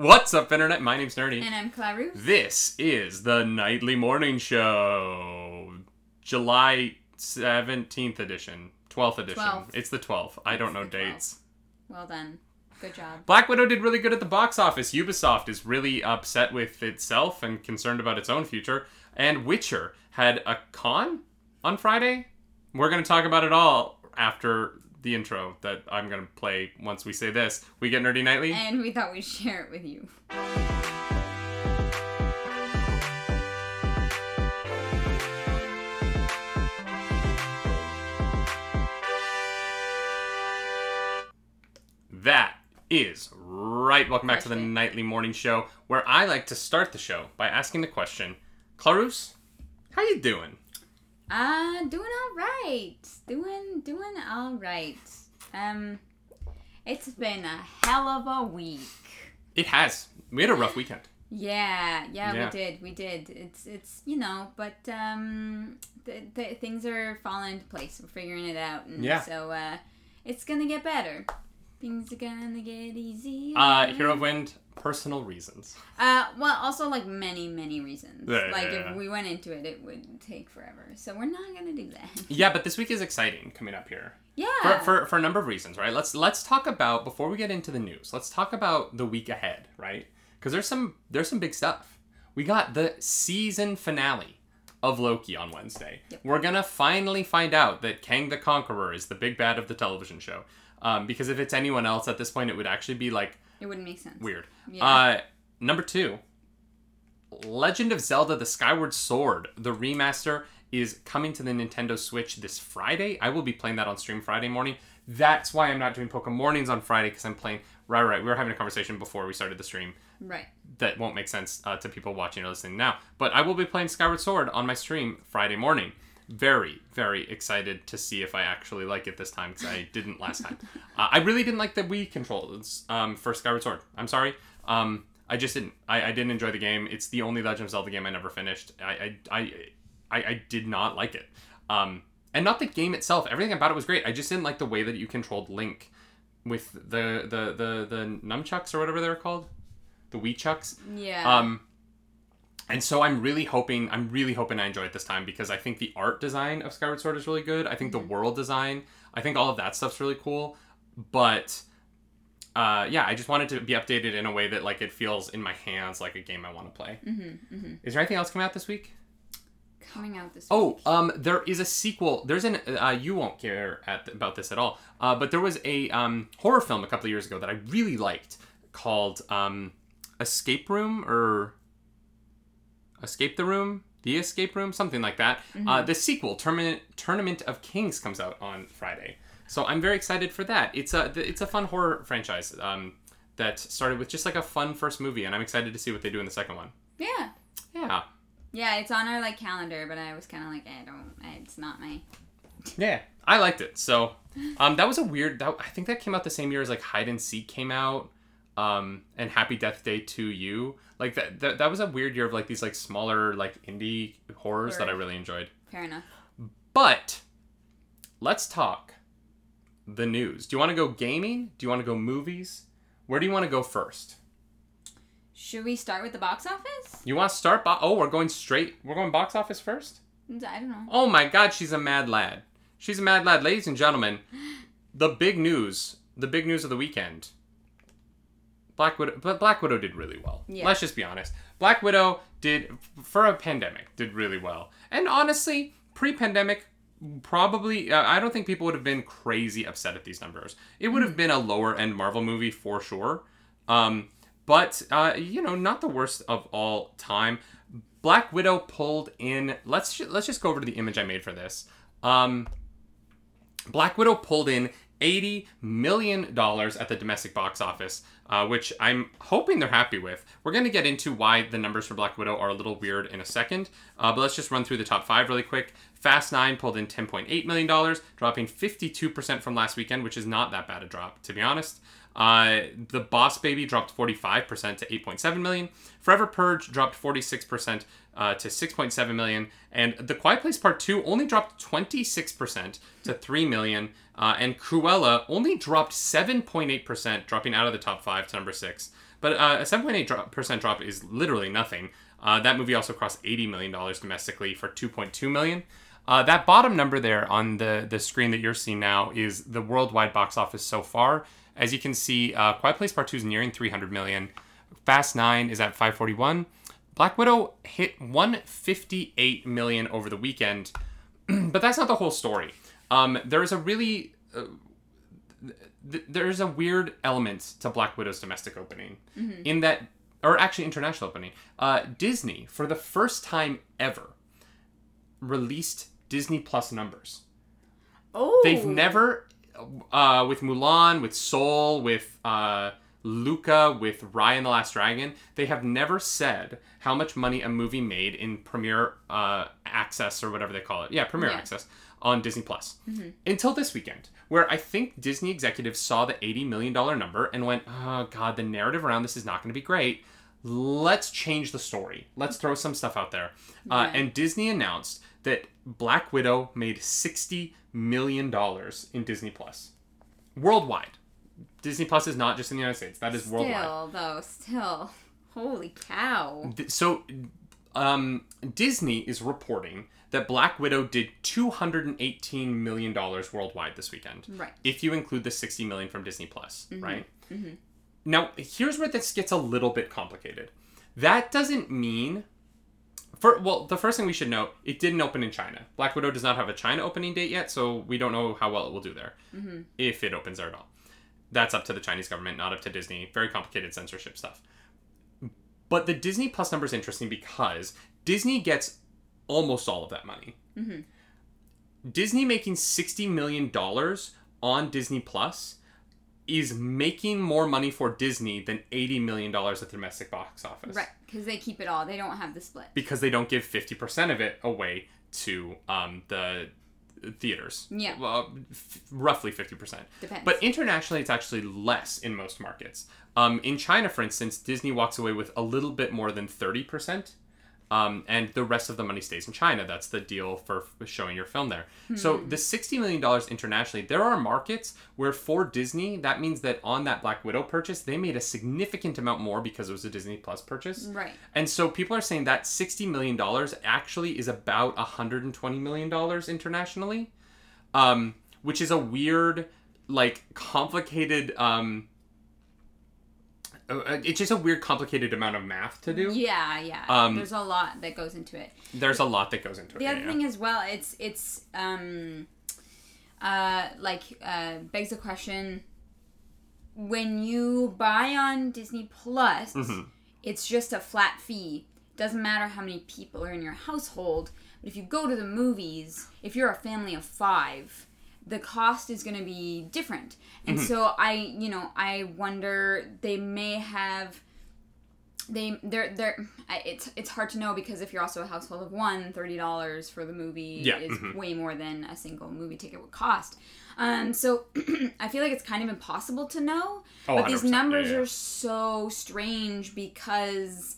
What's up, Internet? My name's Nerdy. And I'm Clarus. This is the Nightly Morning Show, July 17th edition, 12th edition. 12th. It's the 12th. I don't know the 12th. dates. Well done. Good job. Black Widow did really good at the box office. Ubisoft is really upset with itself and concerned about its own future. And Witcher had a con on Friday. We're going to talk about it all after the intro that I'm going to play once we say this. We get Nerdy Nightly. And we thought we'd share it with you. That is right. Welcome back to the nightly morning show, where I like to start the show by asking the question, Clarus, how you doing? Uh, doing all right. Doing, doing all right. Um, it's been a hell of a week. It has. We had a rough weekend. Yeah, yeah, Yeah. we did, we did. It's, it's, you know, but um, the, the things are falling into place. We're figuring it out, and Yeah. so uh, it's gonna get better. Things are gonna get easier. Uh, Hero of Wind, personal reasons. Uh, well, also like many, many reasons. Yeah, like yeah, if we went into it, it would take forever. So we're not gonna do that. Yeah, but this week is exciting coming up here Yeah. for, for, for a number of reasons, right? Let's let's talk about before we get into the news. Let's talk about the week ahead, right? Because there's some there's some big stuff. We got the season finale of Loki on Wednesday. Yep. We're gonna finally find out that Kang the Conqueror is the big bad of the television show. Um, because if it's anyone else at this point, it would actually be like it wouldn't make sense. weird. Yeah. Uh, number two, Legend of Zelda: The Skyward Sword, the remaster, is coming to the Nintendo Switch this Friday. I will be playing that on stream Friday morning. That's why I'm not doing Pokemon mornings on Friday because I'm playing. Right, right. We were having a conversation before we started the stream right. that won't make sense uh, to people watching or listening now. But I will be playing Skyward Sword on my stream Friday morning. Very, very excited to see if I actually like it this time because I didn't last time. Uh, I really didn't like the Wii controls um, for Skyward Sword. I'm sorry. Um, I just didn't. I, I didn't enjoy the game. It's the only Legend of Zelda game I never finished. I I, I, I, I did not like it. Um, and not the game itself. Everything about it was great. I just didn't like the way that you controlled Link with the the the, the nunchucks or whatever they're called, the Wii chucks. Yeah. Um, and so I'm really hoping, I'm really hoping I enjoy it this time because I think the art design of Skyward Sword is really good. I think the world design, I think all of that stuff's really cool. But uh, yeah, I just wanted to be updated in a way that like it feels in my hands like a game I want to play. mm-hmm, mm-hmm. Is there anything else coming out this week? Coming out this week. Oh, week. um, there is a sequel. There's an uh, you won't care at about this at all. Uh, but there was a um, horror film a couple of years ago that I really liked called um, Escape Room or Escape the Room, The Escape Room, something like that. Uh, the sequel, Tournament Tournament of Kings, comes out on Friday. So I'm very excited for that. It's a it's a fun horror franchise um, that started with just like a fun first movie, and I'm excited to see what they do in the second one. Yeah. Yeah. Yeah, it's on our like calendar, but I was kind of like, I don't. It's not my. Yeah, I liked it. So, um, that was a weird. That I think that came out the same year as like Hide and Seek came out, um, and Happy Death Day to You. Like that, that. That was a weird year of like these like smaller like indie horrors that I really enjoyed. Fair enough. But let's talk the news. Do you want to go gaming? Do you want to go movies? Where do you want to go first? Should we start with the box office? You want to start? Bo- oh, we're going straight. We're going box office first. I don't know. Oh my god, she's a mad lad. She's a mad lad. Ladies and gentlemen, the big news, the big news of the weekend. Black Widow, but Black Widow did really well. Yeah. Let's just be honest. Black Widow did, for a pandemic, did really well. And honestly, pre pandemic, probably, uh, I don't think people would have been crazy upset at these numbers. It would have been a lower end Marvel movie for sure. Um, but, uh, you know, not the worst of all time. Black Widow pulled in. Let's let's just go over to the image I made for this. Um, Black Widow pulled in eighty million dollars at the domestic box office, uh, which I'm hoping they're happy with. We're going to get into why the numbers for Black Widow are a little weird in a second, uh, but let's just run through the top five really quick. Fast Nine pulled in ten point eight million dollars, dropping fifty two percent from last weekend, which is not that bad a drop to be honest. Uh, the Boss Baby dropped 45% to 8.7 million. Forever Purge dropped 46% uh, to 6.7 million. And The Quiet Place Part 2 only dropped 26% to 3 million. Uh, and Cruella only dropped 7.8%, dropping out of the top five to number six. But uh, a 7.8 drop, percent drop is literally nothing. Uh, that movie also crossed 80 million dollars domestically for 2.2 million. Uh, that bottom number there on the the screen that you're seeing now is the worldwide box office so far. As you can see, uh, Quiet Place Part Two is nearing 300 million. Fast Nine is at 541. Black Widow hit 158 million over the weekend, but that's not the whole story. Um, there's a really uh, th- there's a weird element to Black Widow's domestic opening in that, or actually international opening. Uh, Disney, for the first time ever, released Disney Plus numbers. Oh, They've never, uh, with Mulan, with Soul, with uh, Luca, with Raya and the Last Dragon, they have never said how much money a movie made in Premier uh, Access or whatever they call it. Yeah, Premier Yeah. Access on Disney Plus until this weekend, where I think Disney executives saw the eighty million dollar number and went, "Oh God, the narrative around this is not going to be great. Let's change the story. Let's throw some stuff out there." Uh, Yeah. and Disney announced that Black Widow made sixty million dollars in Disney Plus worldwide. Disney Plus is not just in the United States; that is worldwide. Still, though, still. Holy cow. So, um, Disney is reporting that Black Widow did two hundred and eighteen million dollars worldwide this weekend. Right. If you include the sixty million from Disney Plus, right? Now, here's where this gets a little bit complicated. That doesn't mean. For, well, the first thing we should note, it didn't open in China. Black Widow does not have a China opening date yet, so we don't know how well it will do there, mm-hmm. if it opens there at all. That's up to the Chinese government, not up to Disney. Very complicated censorship stuff. But the Disney Plus number is interesting because Disney gets almost all of that money. Mm-hmm. Disney making $60 million on Disney Plus is making more money for Disney than $80 million at the domestic box office. Right, because they keep it all. They don't have the split. Because they don't give 50% of it away to um, the theaters. Yeah. Well, f- roughly 50%. Depends. But internationally, it's actually less in most markets. Um, in China, for instance, Disney walks away with a little bit more than 30%. Um, and the rest of the money stays in China. That's the deal for f- showing your film there. So the $60 million internationally, there are markets where for Disney, that means that on that Black Widow purchase, they made a significant amount more because it was a Disney Plus purchase. Right. And so people are saying that $60 million actually is about $120 million internationally, um, which is a weird, like, complicated. Um, it's just a weird, complicated amount of math to do. Yeah, yeah. Um, There's a lot that goes into it. There's a lot that goes into it. The other yeah. thing as well, it's it's um uh like uh begs the question when you buy on Disney Plus, Mhm. it's just a flat fee. Doesn't matter how many people are in your household, but if you go to the movies, if you're a family of 5, the cost is going to be different. And Mm-hmm. so I, you know, I wonder they may have they they're they're it's it's hard to know because if you're also a household of one, thirty dollars for the movie Yeah, is mhm. way more than a single movie ticket would cost. Um, so I feel like it's kind of impossible to know. Oh, but these 100%, yeah, numbers yeah. are so strange because.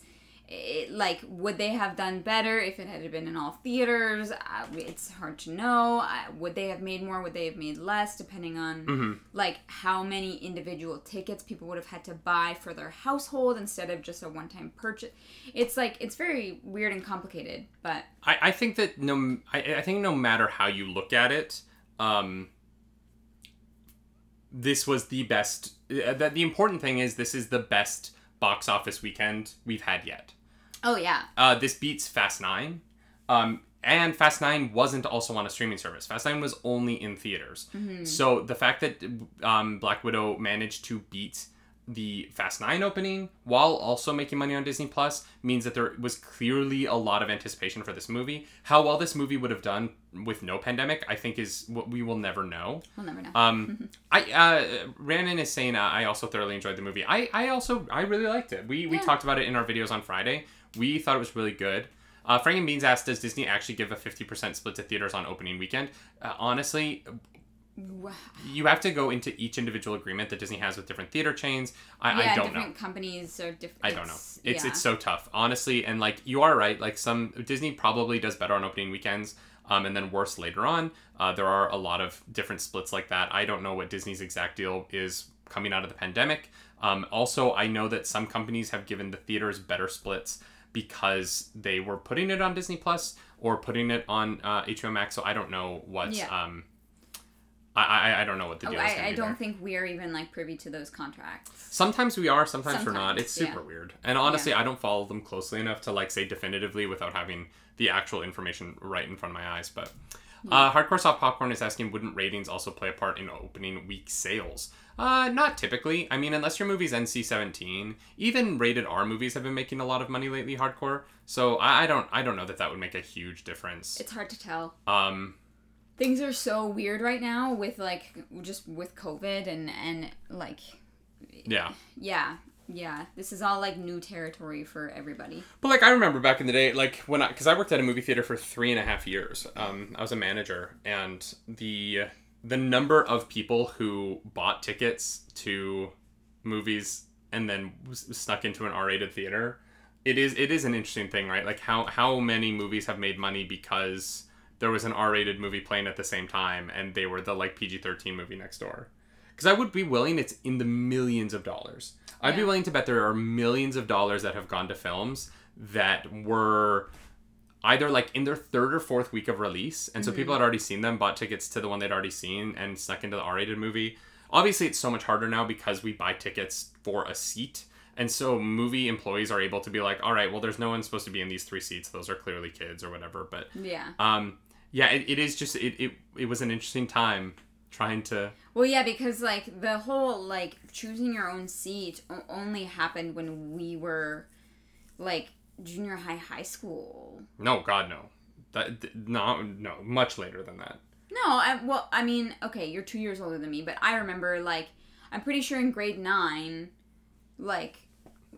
It, like would they have done better if it had been in all theaters uh, it's hard to know uh, would they have made more would they have made less depending on Mhm. like how many individual tickets people would have had to buy for their household instead of just a one-time purchase it's like it's very weird and complicated but I, I think that no, I, I think no matter how you look at it, um, this was the best. Uh, that the important thing is this is the best box office weekend we've had yet. Oh yeah Uh, this beats Fast Nine, um, and Fast Nine wasn't also on a streaming service. Fast Nine was only in theaters. So the fact that um, Black Widow managed to beat the Fast Nine opening while also making money on Disney Plus means that there was clearly a lot of anticipation for this movie. How well this movie would have done with no pandemic, I think, is what we will never know. we'll never know Um, I uh, Rhiannon is saying uh, I also thoroughly enjoyed the movie. I, I also I really liked it. We we Yeah. talked about it in our videos on Friday. We thought it was really good. Uh, Frank and Beans asked, "Does Disney actually give a fifty percent split to theaters on opening weekend?" Uh, honestly, Wow. you have to go into each individual agreement that Disney has with different theater chains. I, yeah I don't know. different companies are different I don't know. It's yeah. it's so tough, honestly. And like you are right. Like some Disney probably does better on opening weekends, um, and then worse later on. Uh, there are a lot of different splits like that. I don't know what Disney's exact deal is coming out of the pandemic. Um, also, I know that some companies have given the theaters better splits because they were putting it on Disney Plus or putting it on uh, HBO Max. So I don't know what. Yeah. Um, I, I I don't know what the Oh, deal is. I, I don't there. think we're even like privy to those contracts. Sometimes we are, sometimes, we're not. It's super yeah. weird. And honestly, I don't follow them closely enough to like say definitively without having the actual information right in front of my eyes. But uh, Hardcore Soft Popcorn is asking, wouldn't ratings also play a part in opening week sales? Uh, not typically. I mean, unless your movie's NC-17, even rated R movies have been making a lot of money lately. Hardcore, so I, I don't, I don't know that that would make a huge difference. It's hard to tell. Um, Things are so weird right now with like just with COVID and and like yeah. yeah yeah this is all like new territory for everybody. But like I remember back in the day, like when I, because I worked at a movie theater for three and a half years. Um, I was a manager, and the the number of people who bought tickets to movies and then was, snuck into an R-rated theater, it is it is an interesting thing, right? Like how how many movies have made money because there was an R-rated movie playing at the same time, and they were the like PG-13 movie next door. Because I would be willing, it's in the millions of dollars. I'd be willing to bet there are millions of dollars that have gone to films that were either like in their third or fourth week of release, and so people had already seen them, bought tickets to the one they'd already seen, and snuck into the R-rated movie. Obviously, it's so much harder now because we buy tickets for a seat, and so movie employees are able to be like, "All right, well, there's no one supposed to be in these three seats; those are clearly kids or whatever." But Yeah. um, yeah, it, it is just it, it it was an interesting time trying to Well, yeah, because like the whole like choosing your own seat only happened when we were like junior high, high school. no god no that th- no no much later than that No, I well, I mean, okay, you're two years older than me, but I remember like I'm pretty sure in grade nine, like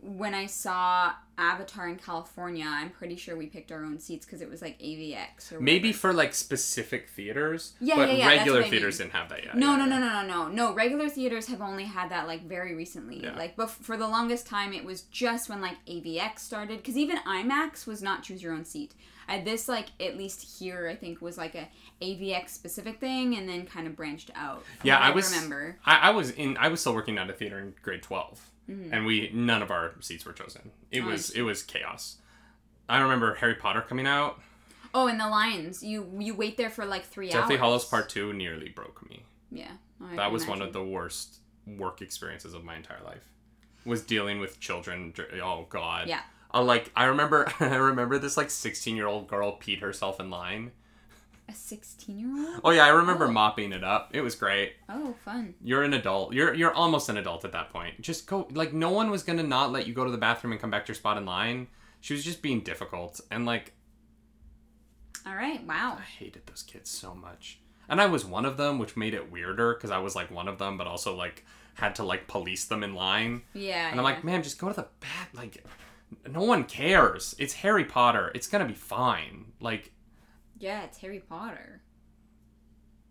when I saw Avatar in California, I'm pretty sure we picked our own seats because it was like AVX or maybe whatever. for like specific theaters Yeah, but yeah, yeah, regular what I theaters mean. didn't have that yet No, yeah, no, no, no, no, no, no. Regular theaters have only had that like very recently. Yeah. Like, but for the longest time, it was just when like AVX started. Because even IMAX was not choose your own seat. Uh, this like at least here, I think was like a AVX specific thing, and then kind of branched out. yeah i was remember. I, I was in i was still working at a theater in grade 12 Mm-hmm. and we none of our seats were chosen. It Oh, was it was chaos. I remember harry potter coming out. Oh, and the lines. You you wait there for like three deathly hours. Hallows part 2 nearly broke me. Yeah, I that was one of the worst work experiences of my entire life. Was dealing with children oh god. Yeah. uh, like i remember i remember this like 16 year old girl peed herself in line a sixteen-year-old. oh yeah i remember Oh. mopping it up it was great Oh, fun. you're an adult you're you're almost an adult at that point just go like no one was gonna not let you go to the bathroom and come back to your spot in line she was just being difficult and like All right. Wow. i hated those kids so much and i was one of them which made it weirder because i was like one of them but also like had to like police them in line Yeah. and i'm yeah. like man just go to the bath like no one cares it's harry potter it's gonna be fine like Yeah, it's Harry Potter.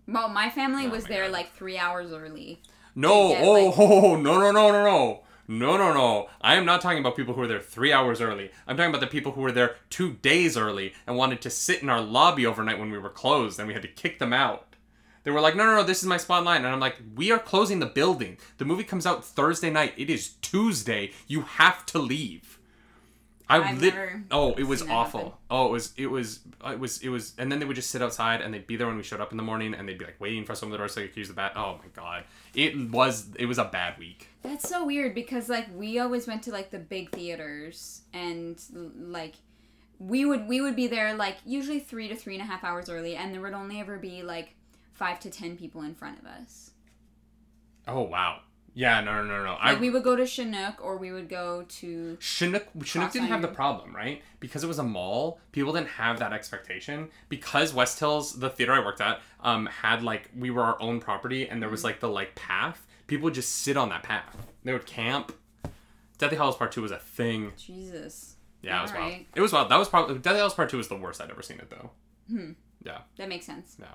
Well, my family Oh was my there God. like three hours early. No, get, oh, like- oh, no, no, no, no, no. No, no, no. I am not talking about people who were there three hours early. I'm talking about the people who were there two days early and wanted to sit in our lobby overnight when we were closed and we had to kick them out. They were like, no, no, no, this is my spot in line. And I'm like, we are closing the building. The movie comes out Thursday night. It is Tuesday. You have to leave. I lit- never oh, it was awful. happen. Oh, it was, it was, uh, it was, it was, and then they would just sit outside and they'd be there when we showed up in the morning and they'd be like waiting for us on the door so they could use the bat. Oh my god, it was, it was a bad week. That's so weird because like we always went to like the big theaters and like we would we would be there like usually three to three and a half hours early and there would only ever be like five to ten people in front of us. Oh wow, yeah, no, no, no, no. Like I we would go to Chinook or we would go to Chinook, Chinook didn't have the problem, right? Because it was a mall, people didn't have that expectation. Because West Hills, the theater I worked at, um, had like we were our own property, and there was like the like path. People would just sit on that path. They would camp. Deathly Hallows Part Two was a thing. Jesus. Yeah, it was wild. It was wild. That was probably Deathly Hallows Part Two was the worst I'd ever seen it though. Hmm. Yeah. That makes sense. Yeah.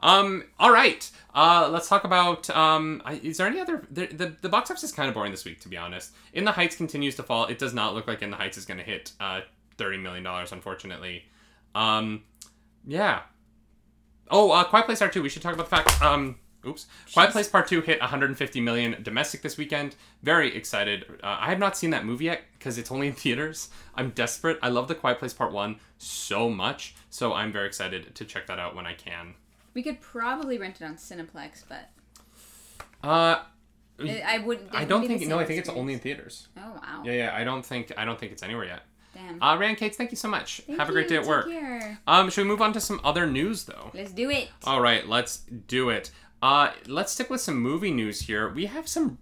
Um. All right. Uh. Let's talk about. Um. Is there any other? The, the the box office is kind of boring this week, to be honest. In the Heights continues to fall. It does not look like In the Heights is going to hit uh thirty million dollars, unfortunately. Um. Yeah. Oh, uh, Quiet Place Part Two. We should talk about the fact. Um. Oops. Quiet Place Part 2 hit 150 million domestic this weekend. Very excited. Uh, I have not seen that movie yet because it's only in theaters. I'm desperate. I love The Quiet Place Part 1 so much. So I'm very excited to check that out when I can. We could probably rent it on Cineplex, but Uh, it, I wouldn't. I don't think. No, I think it's only in theaters. Oh wow. Yeah, yeah. I don't think. I don't think it's anywhere yet. Damn. Uh, Rand Cates, thank you so much. Thank Have a great day at work. care. Um, should we move on to some other news though? Let's do it. All right, let's do it. Uh, let's stick with some movie news here. We have some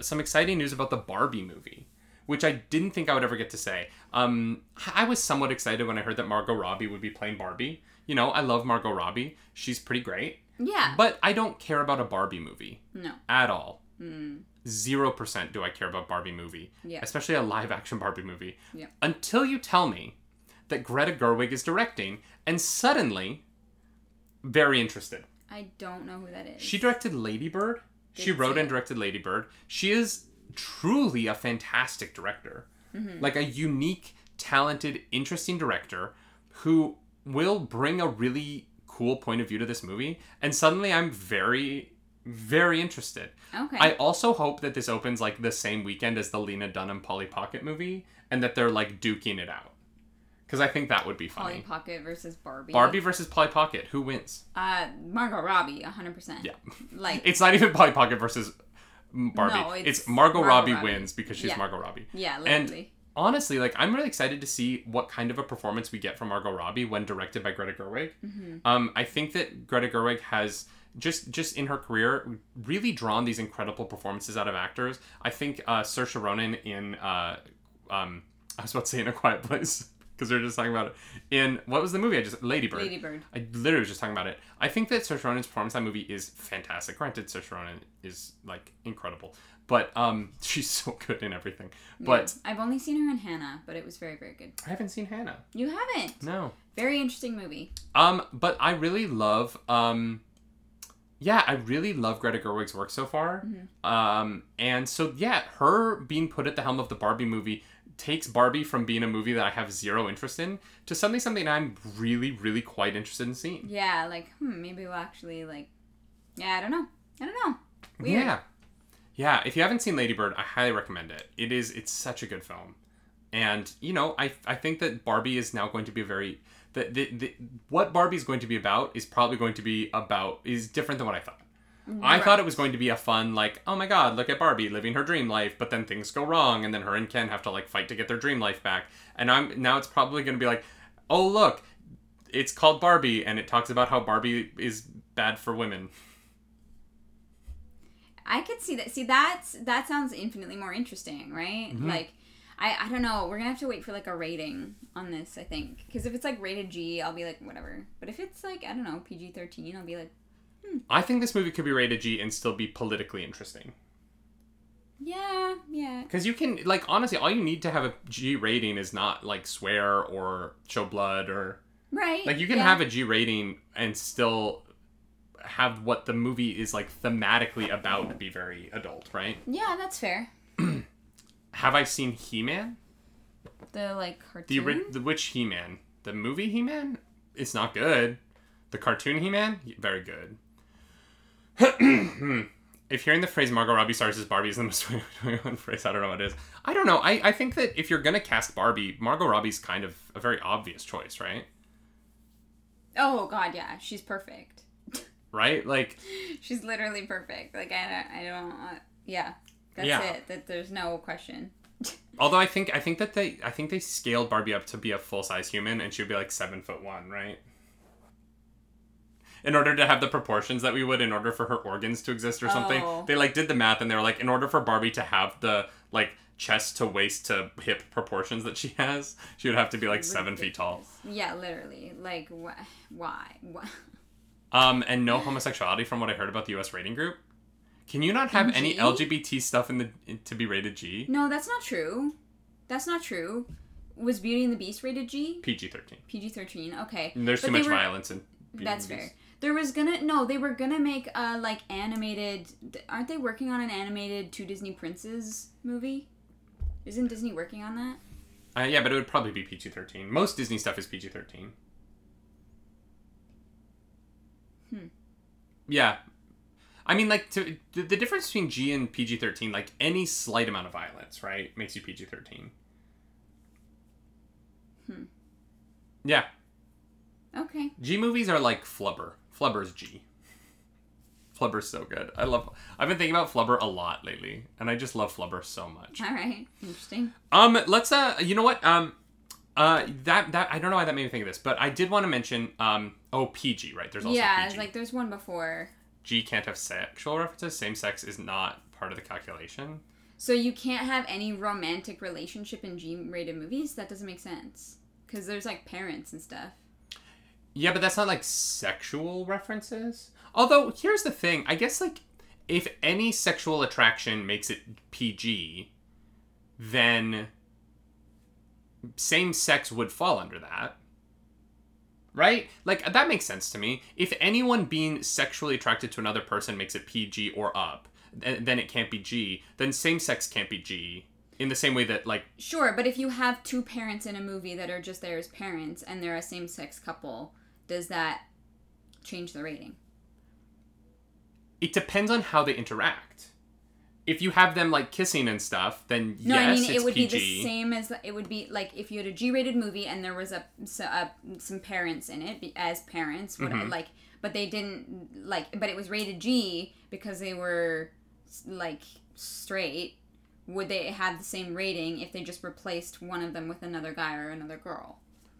some exciting news about the Barbie movie, which I didn't think I would ever get to say. Um, I was somewhat excited when I heard that Margot Robbie would be playing Barbie. You know, I love Margot Robbie. She's pretty great. Yeah. But I don't care about a Barbie movie no. at all. Zero percent do I care about Barbie movie, Yeah. especially a live action Barbie movie. Yeah. Until you tell me that Greta Gerwig is directing, and suddenly, very interested. I don't know who that is. She directed Lady Bird. She wrote and directed Lady Bird. She is truly a fantastic director. Mm-hmm. Like a unique, talented, interesting director who will bring a really cool point of view to this movie. And suddenly I'm very, very interested. Okay. I also hope that this opens like the same weekend as the Lena Dunham Polly Pocket movie and that they're like duking it out. Because I think that would be funny. Polly. Pocket versus Barbie. Barbie versus Polly Pocket. Who wins? Uh, Margot Robbie, hundred percent. Yeah. Like. It's not even Polly Pocket versus Barbie. No, it's, it's Margot, Margot Robbie, Robbie. wins because she's Yeah. Margot Robbie. yeah, and- literally. Honestly, like I'm really excited to see what kind of a performance we get from Margot Robbie when directed by Greta Gerwig. Mm-hmm. Um, I think that Greta Gerwig has just just in her career really drawn these incredible performances out of actors. I think uh, Saoirse Ronan in uh, um, I was about to say in a Quiet Place because we are just talking about it in what was the movie I just Lady Bird. Lady Bird. I literally was just talking about it. I think that Saoirse Ronan's performance in that movie is fantastic. Granted, Saoirse Ronan is like incredible, but um, she's so good in everything. But Yeah. I've only seen her in Hanna, but it was very, very good. I haven't seen Hanna. You haven't. No. Very interesting movie. Um, but I really love um, yeah, I really love Greta Gerwig's work so far. Um, and so yeah, her being put at the helm of the Barbie movie takes Barbie from being a movie that I have zero interest in to something something I'm really, really quite interested in seeing. Yeah, like hmm, maybe we'll actually like. Yeah, I don't know. I don't know. Weird. Yeah. Yeah, if you haven't seen Lady Bird, I highly recommend it. It is it's such a good film. And, you know, I I think that Barbie is now going to be a very the, the, the what Barbie is going to be about is probably going to be about is different than what I thought. I thought it was going to be a fun like, oh my god, look at Barbie living her dream life, but then things go wrong and then her and Ken have to like fight to get their dream life back. And I'm now it's probably going to be like, oh look, it's called Barbie and it talks about how Barbie is bad for women. I could see that. See, that's that sounds infinitely more interesting, right? Mm-hmm. Like, I I don't know. We're gonna have to wait for like a rating on this. I think because if it's like rated G, I'll be like whatever. But if it's like I don't know PG thirteen, I'll be like I think this movie could be rated G and still be politically interesting. yeah, yeah. Because you can, like, honestly, all you need to have a G rating is not, like, swear or show blood or. Right. Like, you can yeah. have a G rating and still have what the movie is, like, thematically about be very adult, right? Yeah, that's fair. Have I seen He Man? The like The, cartoon. ori- the which He Man? The movie He Man? It's not good. The cartoon He Man? Very good. if hearing the phrase Margot Robbie stars as Barbie is the most 2021 phrase, I don't know what it is. I don't know. I, I think that if you're gonna cast Barbie, Margot Robbie's kind of a very obvious choice, right? oh God, yeah, she's perfect. Right? Like, She's literally perfect. Like I don't, I don't. Uh, yeah, that's Yeah. it. That there's no question. although I think I think that they I think they scaled Barbie up to be a full size human, and she would be like seven foot one, right? In order to have the proportions that we would, in order for her organs to exist or something, Oh. they like did the math, and they were like, in order for Barbie to have the like chest to waist to hip proportions that she has, she would have to be like seven feet tall. Yeah, literally. Like wh- why? Why? Um, and no homosexuality from what I heard about the U.S. rating group. Can you not have In any LGBT stuff in the in, to be rated G? No, that's not true. That's not true. Was Beauty and the Beast rated G? PG thirteen. PG thirteen. Okay. There's But too much were- violence in. Beauty That's and the fair. Beast. There was gonna no, they were gonna make a like animated. Aren't they working on an animated two Disney princes movie? Isn't Disney working on that? Uh, yeah, but it would probably be PG thirteen. Most Disney stuff is PG thirteen. Hmm. Yeah, I mean, like to, the, the difference between G and PG thirteen, like any slight amount of violence, right, makes you PG thirteen. Hmm. Yeah, Okay. G movies are like Flubber. Flubber's G. Flubber's so good. I love. I've been thinking about Flubber a lot lately, and I just love Flubber so much. All right. Interesting. Um, let's uh, you know what? Um, uh, that that I don't know why that made me think of this, but I did want to mention um, oh PG, right? There's also yeah, PG. like there's one before. G can't have sexual references. Same sex is not part of the calculation. So you can't have any romantic relationship in G-rated movies. That doesn't make sense. Because there's like parents and stuff. Yeah, but that's not like sexual references. Although here's the thing, I guess like if any sexual attraction makes it PG, then same sex would fall under that. Right? Like that makes sense to me. If anyone being sexually attracted to another person makes it PG or up, then it can't be G. Then same sex can't be G. In the same way that like Sure, but if you have two parents in a movie that are just there as parents and they're a same-sex couple, does that change the rating? it depends on how they interact. If you have them like kissing and stuff, then No, yes, I mean it's it would PG. be the same as it would be like if you had a G-rated movie and there was a, so- some parents in it as parents, what, Mhm. like, but they didn't like, but it was rated G because they were like straight. Would they have the same rating if they just replaced one of them with another guy or another girl?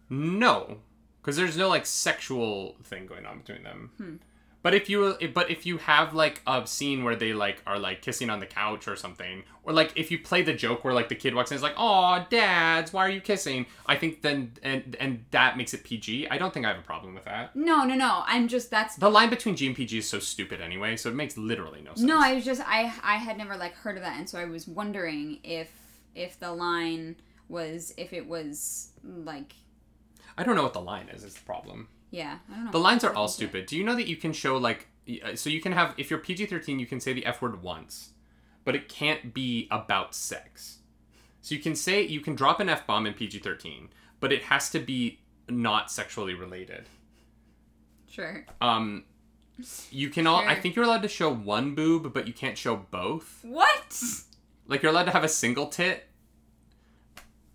No, because there's no like sexual thing going on between them. Hmm. But if you but if you have like a scene where they like are like kissing on the couch or something, or like if you play the joke where like the kid walks in and is like, "Oh, dads, why are you kissing?" I think then and and that makes it PG. I don't think I have a problem with that. No, no, no. I'm just that's The line between G and PG is so stupid anyway, so it makes literally no sense. No, I was just I I had never like heard of that, and so I was wondering if if the line was if it was like I don't know what the line is. Is the problem. Yeah I don't know. The lines are all stupid. Do you know that you can show like so you can have if you're PG-13 you can say the F word once, but it can't be about sex. So you can say you can drop an F bomb in PG-13, but it has to be not sexually related. Sure. Um you can all I think you're allowed to show one boob, but you can't show both. What? Like you're allowed to have a single tit.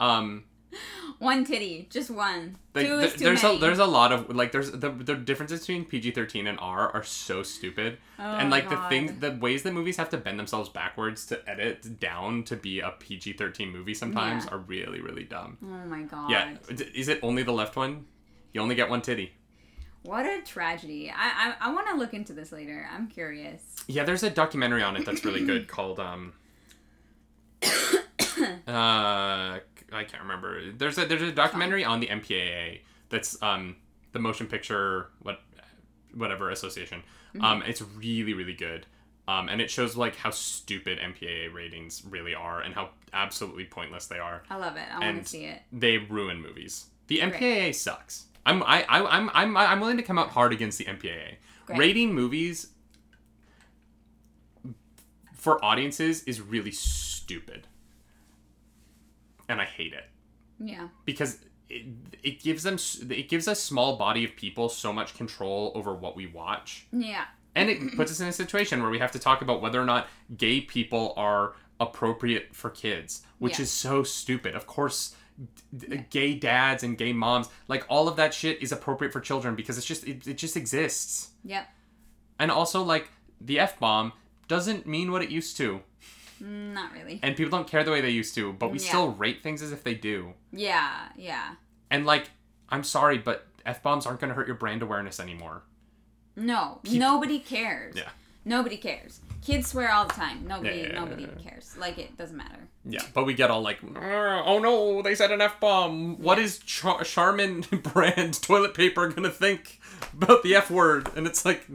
Um One titty, just one. Like, Two th- is too there's many. a there's a lot of like there's the the differences between PG thirteen and R are so stupid, Oh and like the things the ways that movies have to bend themselves backwards to edit down to be a PG thirteen movie sometimes Yeah. are really really dumb. Oh my god. Yeah, is it only the left one? You only get one titty. What a tragedy. I I, I want to look into this later. I'm curious. Yeah, there's a documentary on it that's really good called um. uh, I can't remember. There's a there's a documentary on the MPAA that's um the motion picture what whatever association. Um, it's really really good. Um, and it shows like how stupid MPAA ratings really are and how absolutely pointless they are. I love it. I want to see it. They ruin movies. The Great. MPAA sucks. I'm I, I I'm I'm I'm willing to come out hard against the MPAA. Great. Rating movies for audiences is really stupid. And I hate it Yeah. because it, it gives them it gives a small body of people so much control over what we watch. Yeah. And it puts us in a situation where we have to talk about whether or not gay people are appropriate for kids, which Yeah. is so stupid. Of course, d- d- gay dads and gay moms, like all of that shit is appropriate for children because it's just it, it just exists. Yep. And also like the F bomb doesn't mean what it used to. Mm, Not really. And people don't care the way they used to, but we Yeah. still rate things as if they do. Yeah. Yeah. And like I'm sorry, but F bombs aren't going to hurt your brand awareness anymore. No. Nobody cares. Yeah. Nobody cares. Kids swear all the time. Nobody. Yeah, yeah, nobody cares. Like it doesn't matter. Yeah, but we get all like, oh no, they said an F bomb. What is Char- Charmin brand toilet paper gonna think about the F word? And it's like,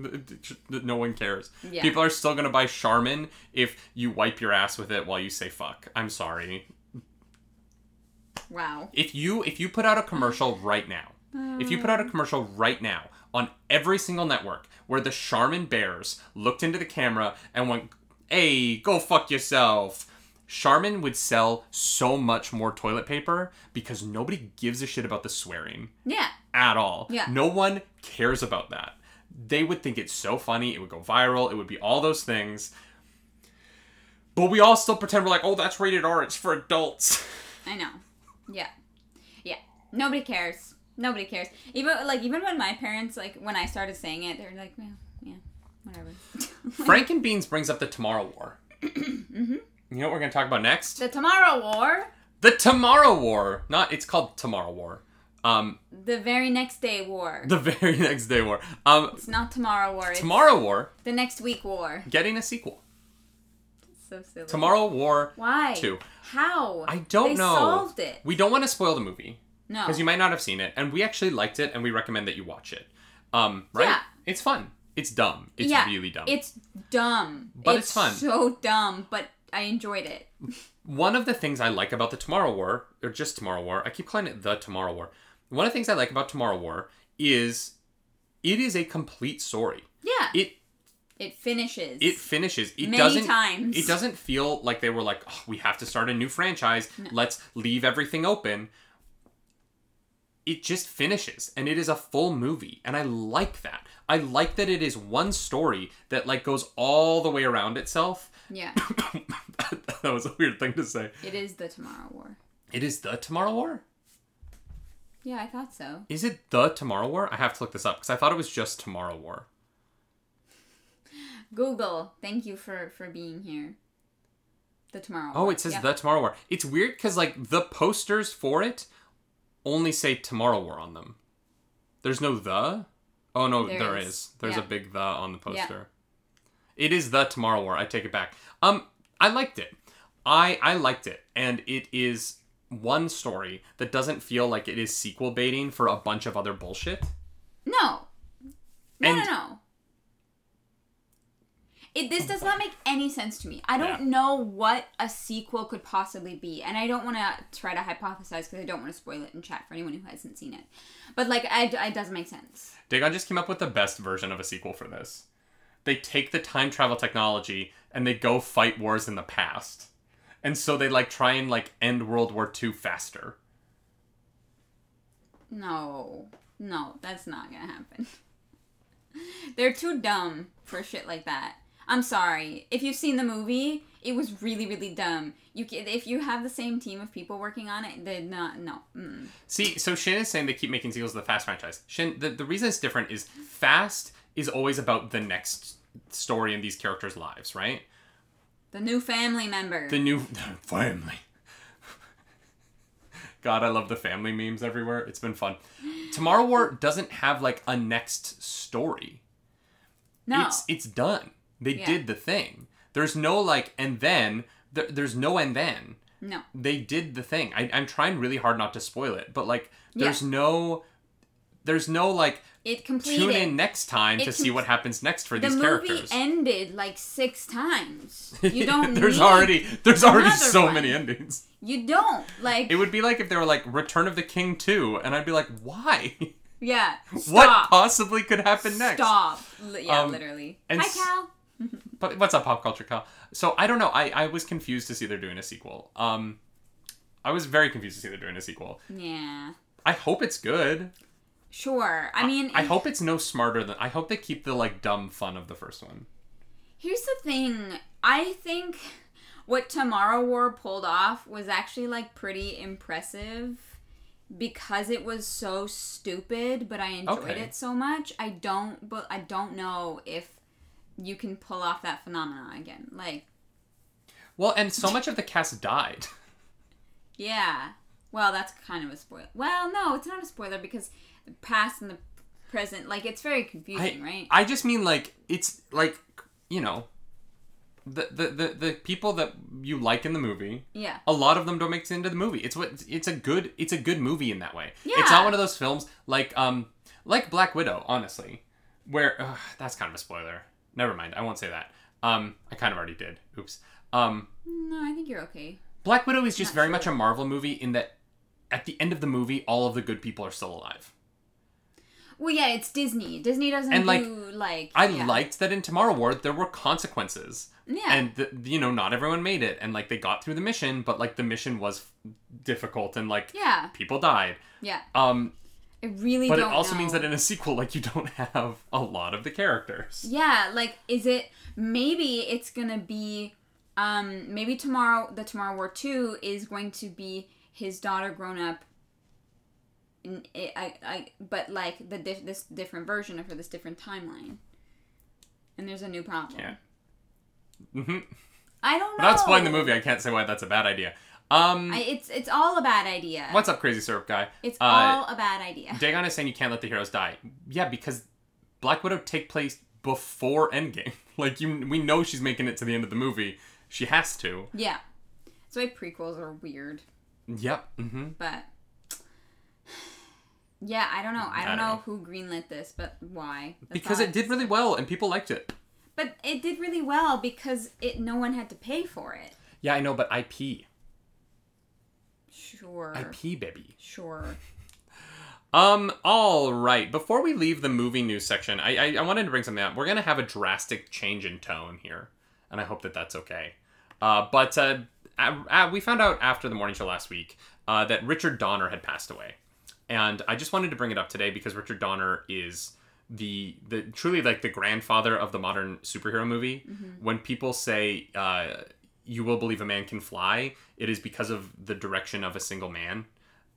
no one cares. Yeah. People are still gonna buy Charmin if you wipe your ass with it while you say fuck. I'm sorry. Wow. If you if you put out a commercial right now, if you put out a um. commercial right now on every single network where the Charmin Bears looked into the camera and went, "Hey, go fuck yourself." Charmin would sell so much more toilet paper because nobody gives a shit about the swearing Yeah. at all. Yeah. No one cares about that. they would think it's so funny. It would go viral. It would be all those things. But we all still pretend we're like, oh, that's rated R. It's for adults. I know. Yeah. Yeah. Nobody cares. Nobody cares. Even like even when my parents like when I started saying it, they're like, well, yeah, whatever. Frankenbeans brings up the Tomorrow War. mm-hmm. You know what we're gonna talk about next? the Tomorrow War. The Tomorrow War. Not. It's called Tomorrow War. Um, The very next day war. the very next day war. Um, it's not Tomorrow War. It's Tomorrow War the next week war. getting a sequel. So silly. Tomorrow War Why? 2. How? I don't they know. solved it. We don't want to spoil the movie No. because you might not have seen it, and we actually liked it, and we recommend that you watch it. Um, right? Yeah. It's fun. It's dumb. It's yeah, really dumb. It's dumb. But it's fun. So dumb, but I enjoyed it. One of the things I like about the Tomorrow War, or just Tomorrow War, I keep calling it the Tomorrow War. One of the things I like about Tomorrow War is it is a complete story. Yeah. It It finishes. it finishes. It Many doesn't times. It doesn't feel like they were like, oh, we have to start a new franchise. Let's leave everything open. It just finishes and it is a full movie and I like that. I like that it is one story that like goes all the way around itself. Yeah. that was a weird thing to say. It is the Tomorrow War. It is the Tomorrow War? Yeah, I thought so. Is it the Tomorrow War? I have to look this up because I thought it was just Tomorrow War. Google, thank you for for being here. The Tomorrow War. Oh, War. it says Yeah. the Tomorrow War. It's weird because like the posters for it only say Tomorrow War on them. There's no the. Oh no, There there is. is. There's Yeah. a big the on the Yeah. poster. It is the Tomorrow War. I take it back. Um, I liked it. I I liked it, and it is one story that doesn't feel like it is sequel baiting for a bunch of other bullshit. No. No, And- no, no. It, this does not make any sense to me. I don't Yeah. know what a sequel could possibly be, and I don't want to try to hypothesize because I don't want to spoil it in chat for anyone who hasn't seen it. But like, I, it doesn't make sense. Dagon just came up with the best version of a sequel for this. They take the time travel technology and they go fight wars in the past. And so they like try and like end World War II faster. No, no, that's not gonna happen. They're too dumb for shit like that. I'm sorry. If you've seen the movie, it was really, really dumb. You can, if you have the same team of people working on it, they're not. No. Mm. See, so Shin is saying they keep making sequels to the Fast franchise. Shin, the, the reason it's different is Fast is always about the next story in these characters' lives, right? The new family member. The new family. God, I love the family memes everywhere. It's been fun. Tomorrow War doesn't have like a next story. no. It's it's done. They Yeah. did the thing. There's no like and then there, there's no and then. no. They did the thing. I, I'm trying really hard not to spoil it, but like there's no there's no like It completed. tune in next time to It see what happens next for the these movie characters. ended like six times. You don't. there's already there's already so one. many endings. You don't like. It would be like if they were like Return of the King 2 and I'd be like, "Why? yeah. what possibly could happen next?" Stop. Yeah, Um, literally. Hi, Cal. But what's up, pop culture, Kyle? So I don't know. I, I was confused to see they're doing a sequel. Um, I was very confused to see they're doing a sequel. Yeah. I hope it's good. Sure. I mean, I hope it's no smarter than. I hope they keep the like dumb fun of the first one. Here's the thing. I think what Tomorrow War pulled off was actually like pretty impressive because it was so stupid, but I enjoyed Okay. it so much. I don't but I don't know if you can pull off that phenomenon again. Like, Well, and so much of the cast died. yeah. Well, that's kind of a spoiler. Well, no, it's not a spoiler because the past and the present, like it's very confusing, I, right? I just mean like it's like you know, the, the the the people that you like in the movie. yeah. a lot of them don't make it into the movie. It's what it's a good it's a good movie in that way. Yeah. It's not one of those films like um like Black Widow, honestly, where ugh, that's kind of a spoiler. Never mind, I won't say that. Um, I kind of already did. Oops. Um, No, I think you're okay. Black Widow is just very sure. much a Marvel movie in that at the end of the movie, all of the good people are still alive. Well, yeah, it's Disney. Disney doesn't And, like, do like. I yeah. liked that in Tomorrow War there were consequences. Yeah. And the, you know, not everyone made it, and like they got through the mission, but like the mission was difficult, and like Yeah, people died. yeah. Um, I really But it also means that in a sequel, like you don't have a lot of the characters. Yeah, like is it maybe it's gonna be um maybe tomorrow the Tomorrow War 2 is going to be his daughter grown up in, I, I, but like the this different version of her this different timeline. And there's a new problem. Yeah. hmm I don't know. Without spoiling the movie, I can't say why that's a bad idea. Um, I, it's it's all a bad idea. what's up, crazy syrup guy? It's Uh, all a bad idea. Dagon is saying you can't let the heroes die. Yeah, because Black Widow take place before Endgame. Like you, we know she's making it to the end of the movie. She has to. Yeah. That's why prequels are weird. Yep. hmm But yeah, I don't know. I don't, I don't know, know. who greenlit this, but why? That's Because it did really well and people liked it. But it did really well because it no one had to pay for it. Yeah, I know, but IP, Sure. IP, baby. Sure. Um. All right. Before we leave the movie news section, I, I I wanted to bring something up. We're gonna have a drastic change in tone here, and I hope that that's okay. Uh, but uh, uh, uh, we found out after the morning show last week uh, that Richard Donner had passed away, and I just wanted to bring it up today because Richard Donner is the the truly like the grandfather of the modern superhero movie. When people say uh, "You will believe a man can fly," it is because of the direction of a single man.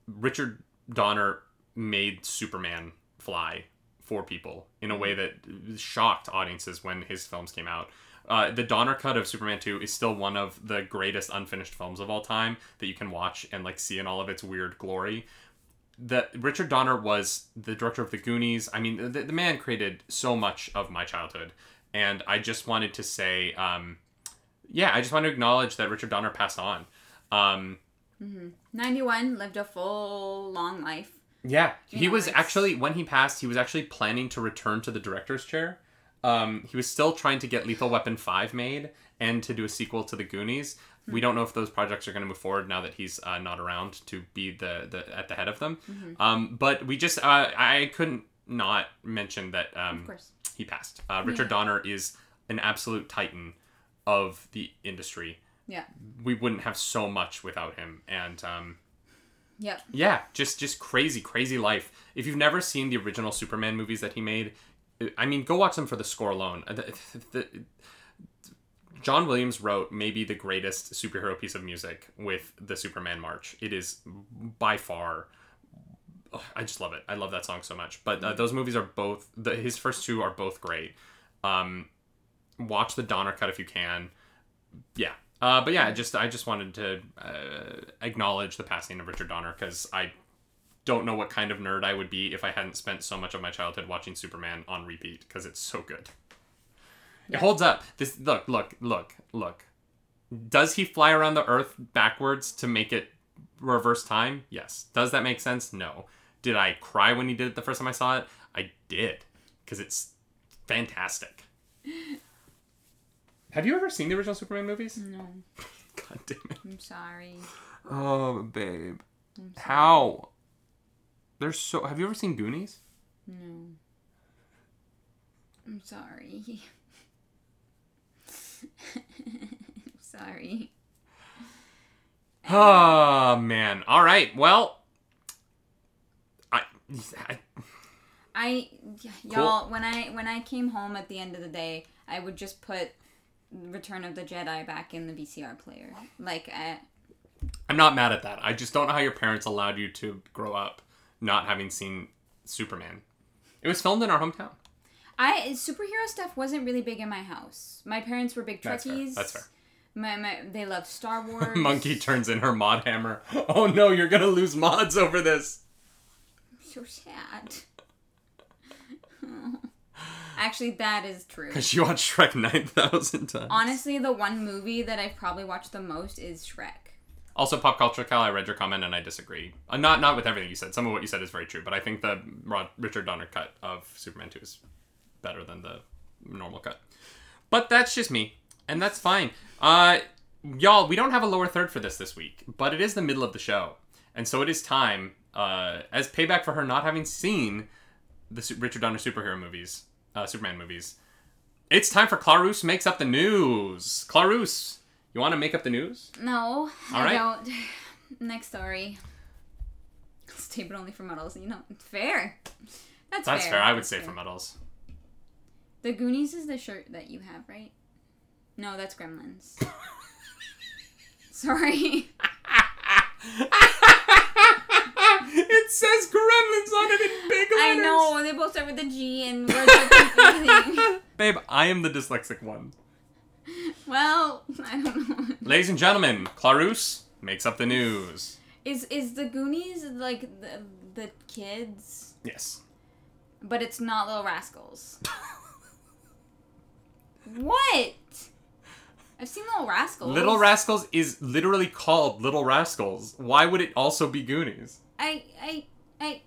Richard Donner made Superman fly for people in a way that shocked audiences when his films came out. Uh, the Donner cut of Superman 2 is still one of the greatest unfinished films of all time that you can watch and like see in all of its weird glory. The Richard Donner was the director of The Goonies. I mean, the, the man created so much of my childhood, and I just wanted to say, um, yeah, I just want to acknowledge that Richard Donner passed on. Um, 91 lived a full long life. Yeah, he know, was it's- actually when he passed, he was actually planning to return to the director's chair. Um, he was still trying to get Lethal Weapon five made and to do a sequel to the Goonies. We don't know if those projects are going to move forward now that he's uh, not around to be the, the at the head of them. Um, but we just uh, I couldn't not mention that um, Of he passed. Uh, Richard Donner is an absolute titan of the industry. Yeah. We wouldn't have so much without him, and um, Yep. yeah, just just crazy, crazy life. If you've never seen the original Superman movies that he made, I mean, go watch them for the score alone. Uh, The- the- John Williams wrote maybe the greatest superhero piece of music with the Superman March. It is by far. ugh, I just love it. I love that song so much. But uh, those movies are both the, his first two are both great. Um, watch the Donner cut if you can. Yeah. Uh, but yeah, just I just wanted to uh, acknowledge the passing of Richard Donner because I don't know what kind of nerd I would be if I hadn't spent so much of my childhood watching Superman on repeat because it's so good. It holds up. This look, look, look, look. Does he fly around the Earth backwards to make it reverse time? Yes. Does that make sense? No. Did I cry when he did it the first time I saw it? I did because it's fantastic. Have you ever seen the original Superman movies? No. God damn it. I'm sorry. Oh, babe. How? There's so. Have you ever seen Goonies? No. I'm sorry. Sorry. Oh man. All right. Well, I, I I y'all when I when I came home at the end of the day, I would just put Return of the Jedi back in the VCR player. Like uh, I'm not mad at that. I just don't know how your parents allowed you to grow up not having seen Superman. It was filmed in our hometown. I superhero stuff wasn't really big in my house. My parents were big That's fair. Trekkies. That's fair. My, my they loved Star Wars. Monkey turns in her mod hammer. Oh no, you're gonna lose mods over this. So sad. Actually, that is true. Cause she watched Shrek nine thousand times. Honestly, the one movie that I've probably watched the most is Shrek. Also, pop culture, Cal. I read your comment and I disagree. Uh, not not with everything you said. Some of what you said is very true, but I think the Rod, Richard Donner cut of Superman two is better than the normal cut. But that's just me, and that's fine. Uh, y'all, we don't have a lower third for this this week, but it is the middle of the show, and so it is time uh, as payback for her not having seen the Richard Donner superhero movies, uh, Superman movies. It's time for Clarus makes up the news. Clarus, you want to make up the news? No, All I don't. Next story. Stay, but only for muddles. You know, fair. That's, That's fair. I would That's say fair. for muddles. The Goonies is the shirt that you have, right? No, that's Gremlins. Sorry. it says Gremlins on it in big letters. I letters. know they both start with a G and words are confusing. Babe, I am the dyslexic one. well, I don't know. Ladies and gentlemen, Clarus makes up the news. Is is the Goonies like the the kids, Yes. but it's not Little Rascals? What? I've seen Little Rascals. Little Rascals is literally called Little Rascals. Why would it also be Goonies? I I I.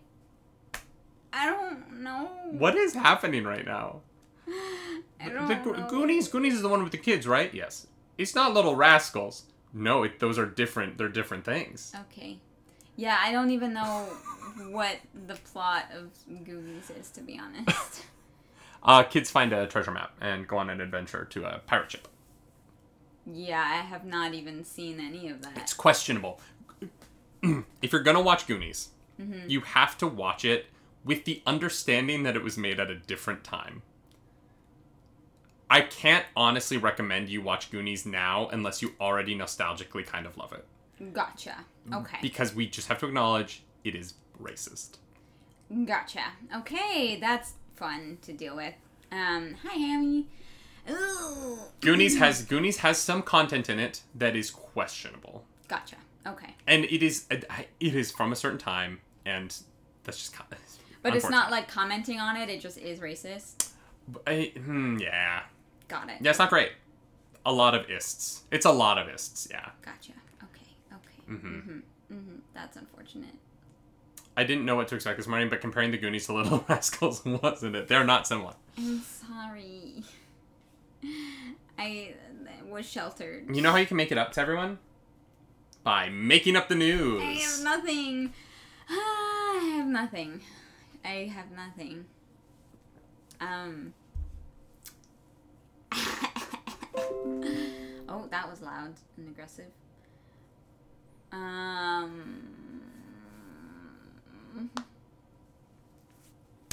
I don't know. What is happening right now? I don't The Go- know. Goonies, Goonies is the one with the kids, right? Yes. It's not Little Rascals. No, it, those are different. They're different things. Okay. Yeah, I don't even know what the plot of Goonies is, to be honest. Uh, kids find a treasure map and go on an adventure to a pirate ship. yeah, I have not even seen any of that. It's questionable. if you're gonna watch Goonies, Mm-hmm. you have to watch it with the understanding that it was made at a different time. I can't honestly recommend you watch Goonies now unless you already nostalgically kind of love it. Gotcha. Okay. Because we just have to acknowledge it is racist. Gotcha. Okay, that's fun to deal with. Um, hi, Hammy. Ooh. Goonies has Goonies has some content in it that is questionable. Gotcha. Okay. And it is it is from a certain time and that's just But it's not like commenting on it, it just is racist. I, hmm, yeah. Got it. Yeah, it's not great. A lot of ists. It's a lot of ists, yeah. Gotcha. Okay. Okay. Mhm. Mm-hmm. Mm-hmm. That's unfortunate. I didn't know what to expect this morning, but comparing the Goonies to Little Rascals wasn't it? They're not similar. I'm sorry. I was sheltered. You know how you can make it up to everyone? By making up the news. I have nothing. I have nothing. I have nothing. Um. oh, that was loud and aggressive. Um.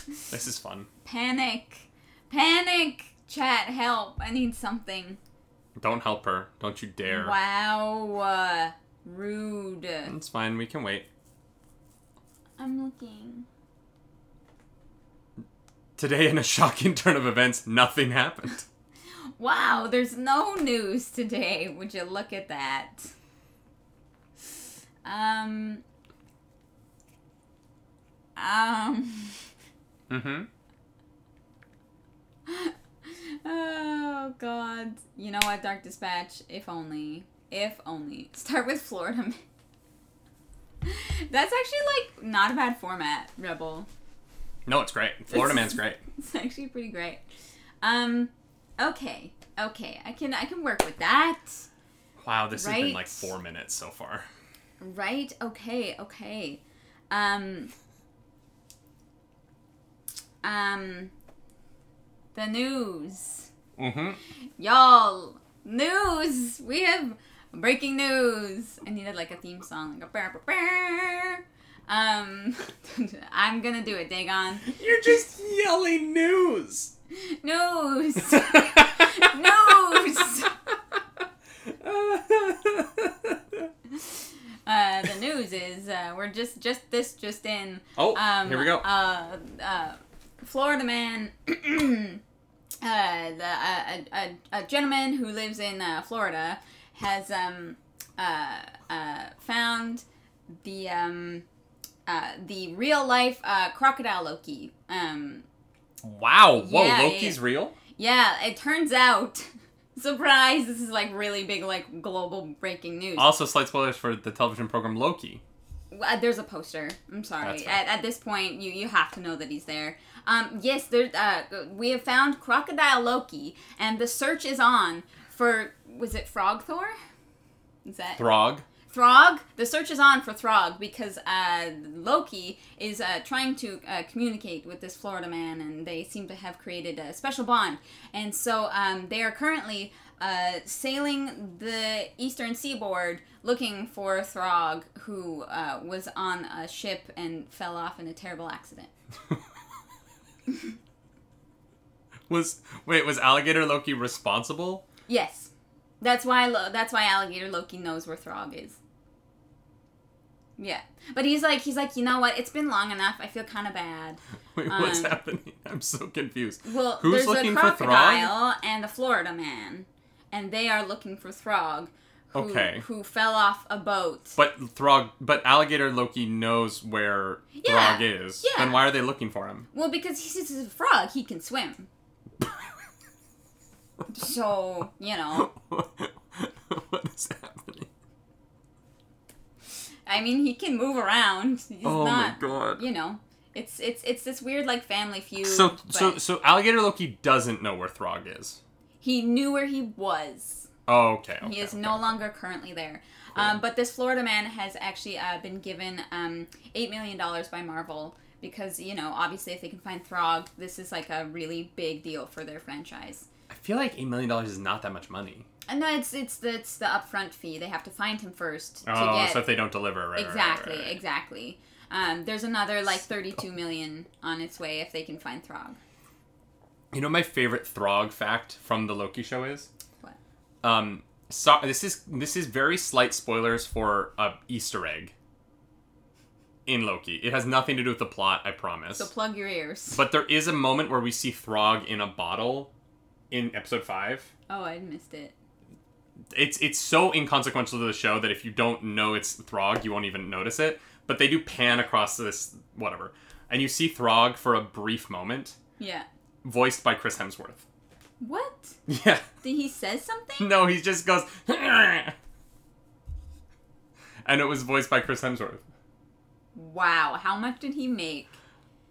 This is fun. Panic! Panic! Chat, help! I need something. Don't help her. Don't you dare. Wow. uh, rude. It's fine. We can wait. I'm looking. Today, in a shocking turn of events, nothing happened. Wow, there's no news today. Would you look at that? Um. Um. Mm-hmm. Oh God. You know what, Dark Dispatch? If only. If only. Start with Florida. Man. That's actually like not a bad format, Rebel. No, it's great. Florida Man's great. It's actually pretty great. Um. Okay. Okay. I can I can work with that. Wow, this has been like four minutes so far. Right? Okay, okay. Um Um the news. Mm-hmm. Y'all, news. We have breaking news. I needed like a theme song, like a brr, brr. Um I'm to do it, Dagon. You're just yelling news. News. news. Uh the news is uh we're just just this just in oh, Um, here we go. Uh, uh, Florida man, uh, the, uh, a, a, a gentleman who lives in uh, Florida has um, uh, uh, found the um, uh, the real life uh, crocodile Loki. Um, wow. Whoa, yeah, Loki's yeah. real? yeah, it turns out. Surprise! This is like really big, like global breaking news. Also, slight spoilers for the television program Loki. Uh, there's a poster. I'm sorry. At, at this point, you you have to know that he's there. Um, yes, there. Uh, we have found Crocodile Loki, and the search is on for. Was it Frog Thor? Is that Throg. Throg? The search is on for Throg because uh, Loki is uh, trying to uh, communicate with this Florida man, and they seem to have created a special bond. And so um, they are currently uh, sailing the eastern seaboard looking for Throg, who uh, was on a ship and fell off in a terrible accident. Was wait, was Alligator Loki responsible? Yes, that's why. Lo- that's why Alligator Loki knows where Throg is. Yeah, but he's like, he's like, you know what? It's been long enough. I feel kind of bad. Wait, what's Um, happening? I'm so confused. Well, Who's there's looking a for Throg? crocodile and a Florida man, and they are looking for Throg, who, Okay. who fell off a boat. But Throg, but Alligator Loki knows where Yeah, Throg is. yeah. Then why are they looking for him? Well, because he's a frog, he can swim. so you know, what is happening? I mean, he can move around. He's oh not, my god. you know, it's it's it's this weird like family feud. So so so Alligator Loki doesn't know where Throg is. he knew where he was. Oh, okay. okay he is okay. no longer currently there. Um, but this Florida man has actually uh, been given um, eight million dollars by Marvel because you know obviously if they can find Throg, this is like a really big deal for their franchise. I feel like eight million dollars is not that much money. And no, it's it's the it's the upfront fee. They have to find him first to Oh, get so if they don't deliver, right, exactly right, right. exactly. Um, there's another like 32 million on its way if they can find Throg. You know, my favorite Throg fact from the Loki show is. Um, so this is this is very slight spoilers for a Easter egg. In Loki, it has nothing to do with the plot. I promise. So plug your ears. But there is a moment where we see Throg in a bottle in episode five. Oh, I missed it. It's it's so inconsequential to the show that if you don't know it's Throg, you won't even notice it. But they do pan across this whatever, and you see Throg for a brief moment, Yeah. voiced by Chris Hemsworth. What? Yeah. Did he say something? No, he just goes. and it was voiced by Chris Hemsworth. Wow. How much did he make?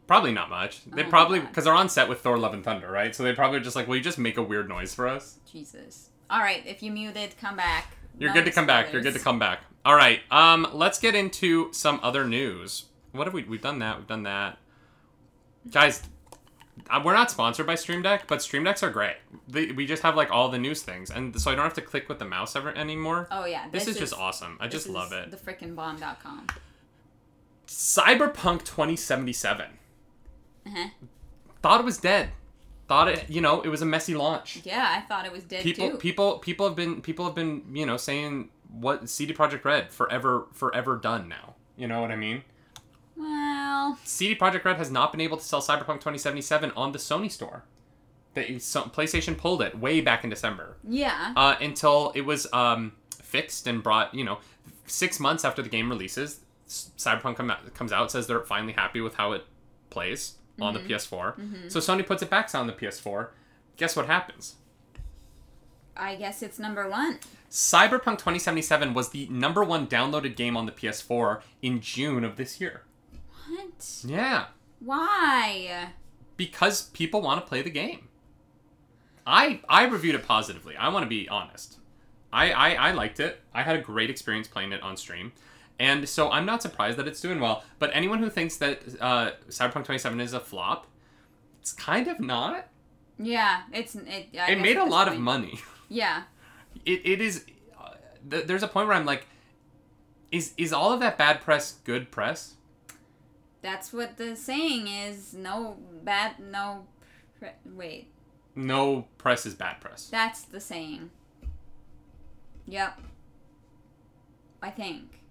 Probably not much. They Oh probably because they're on set with Thor: Love and Thunder, right? So they probably just like, will you just make a weird noise for us? Jesus. All right. If you muted, come back. You're No good to come back. You're good to come back. All right. Um, let's get into some other news. What have we? We've done that. We've done that. Guys, we're not sponsored by Stream Deck, but Stream Decks are great. They, we just have like all the news things, and so I don't have to click with the mouse ever anymore. Oh yeah. this, is, just awesome. I just love it. The frickin' bomb.com. Cyberpunk 2077. Uh-huh. Thought it was dead. Thought it, you know, it was a messy launch. Yeah, I thought it was dead People, too. people, people have been, people have been, you know, saying what CD Projekt Red forever, forever done now. You know what I mean? Well, CD Projekt Red has not been able to sell Cyberpunk 2077 on the Sony store. They, PlayStation pulled it way back in December yeah. uh, until it was um, fixed and brought. You know, six months after the game releases, Cyberpunk come out, comes out says they're finally happy with how it plays on the PS4. So Sony puts it back on the PS4. Guess what happens? I guess it's number one. Cyberpunk 2077 was the number one downloaded game on the PS4 in June of this year. What? Yeah. Why? because people want to play the game. I I reviewed it positively. I want to be honest. I, I I liked it. I had a great experience playing it on stream, and so I'm not surprised that it's doing well. But anyone who thinks that uh, Cyberpunk 27 is a flop, it's kind of not. Yeah, it's it. I it made a lot of money. Yeah. It it is. Uh, th- there's a point where I'm like, is is all of that bad press good press? That's what the saying is. No bad. No. Pre- wait. No press is bad press. That's the saying. Yep. I think.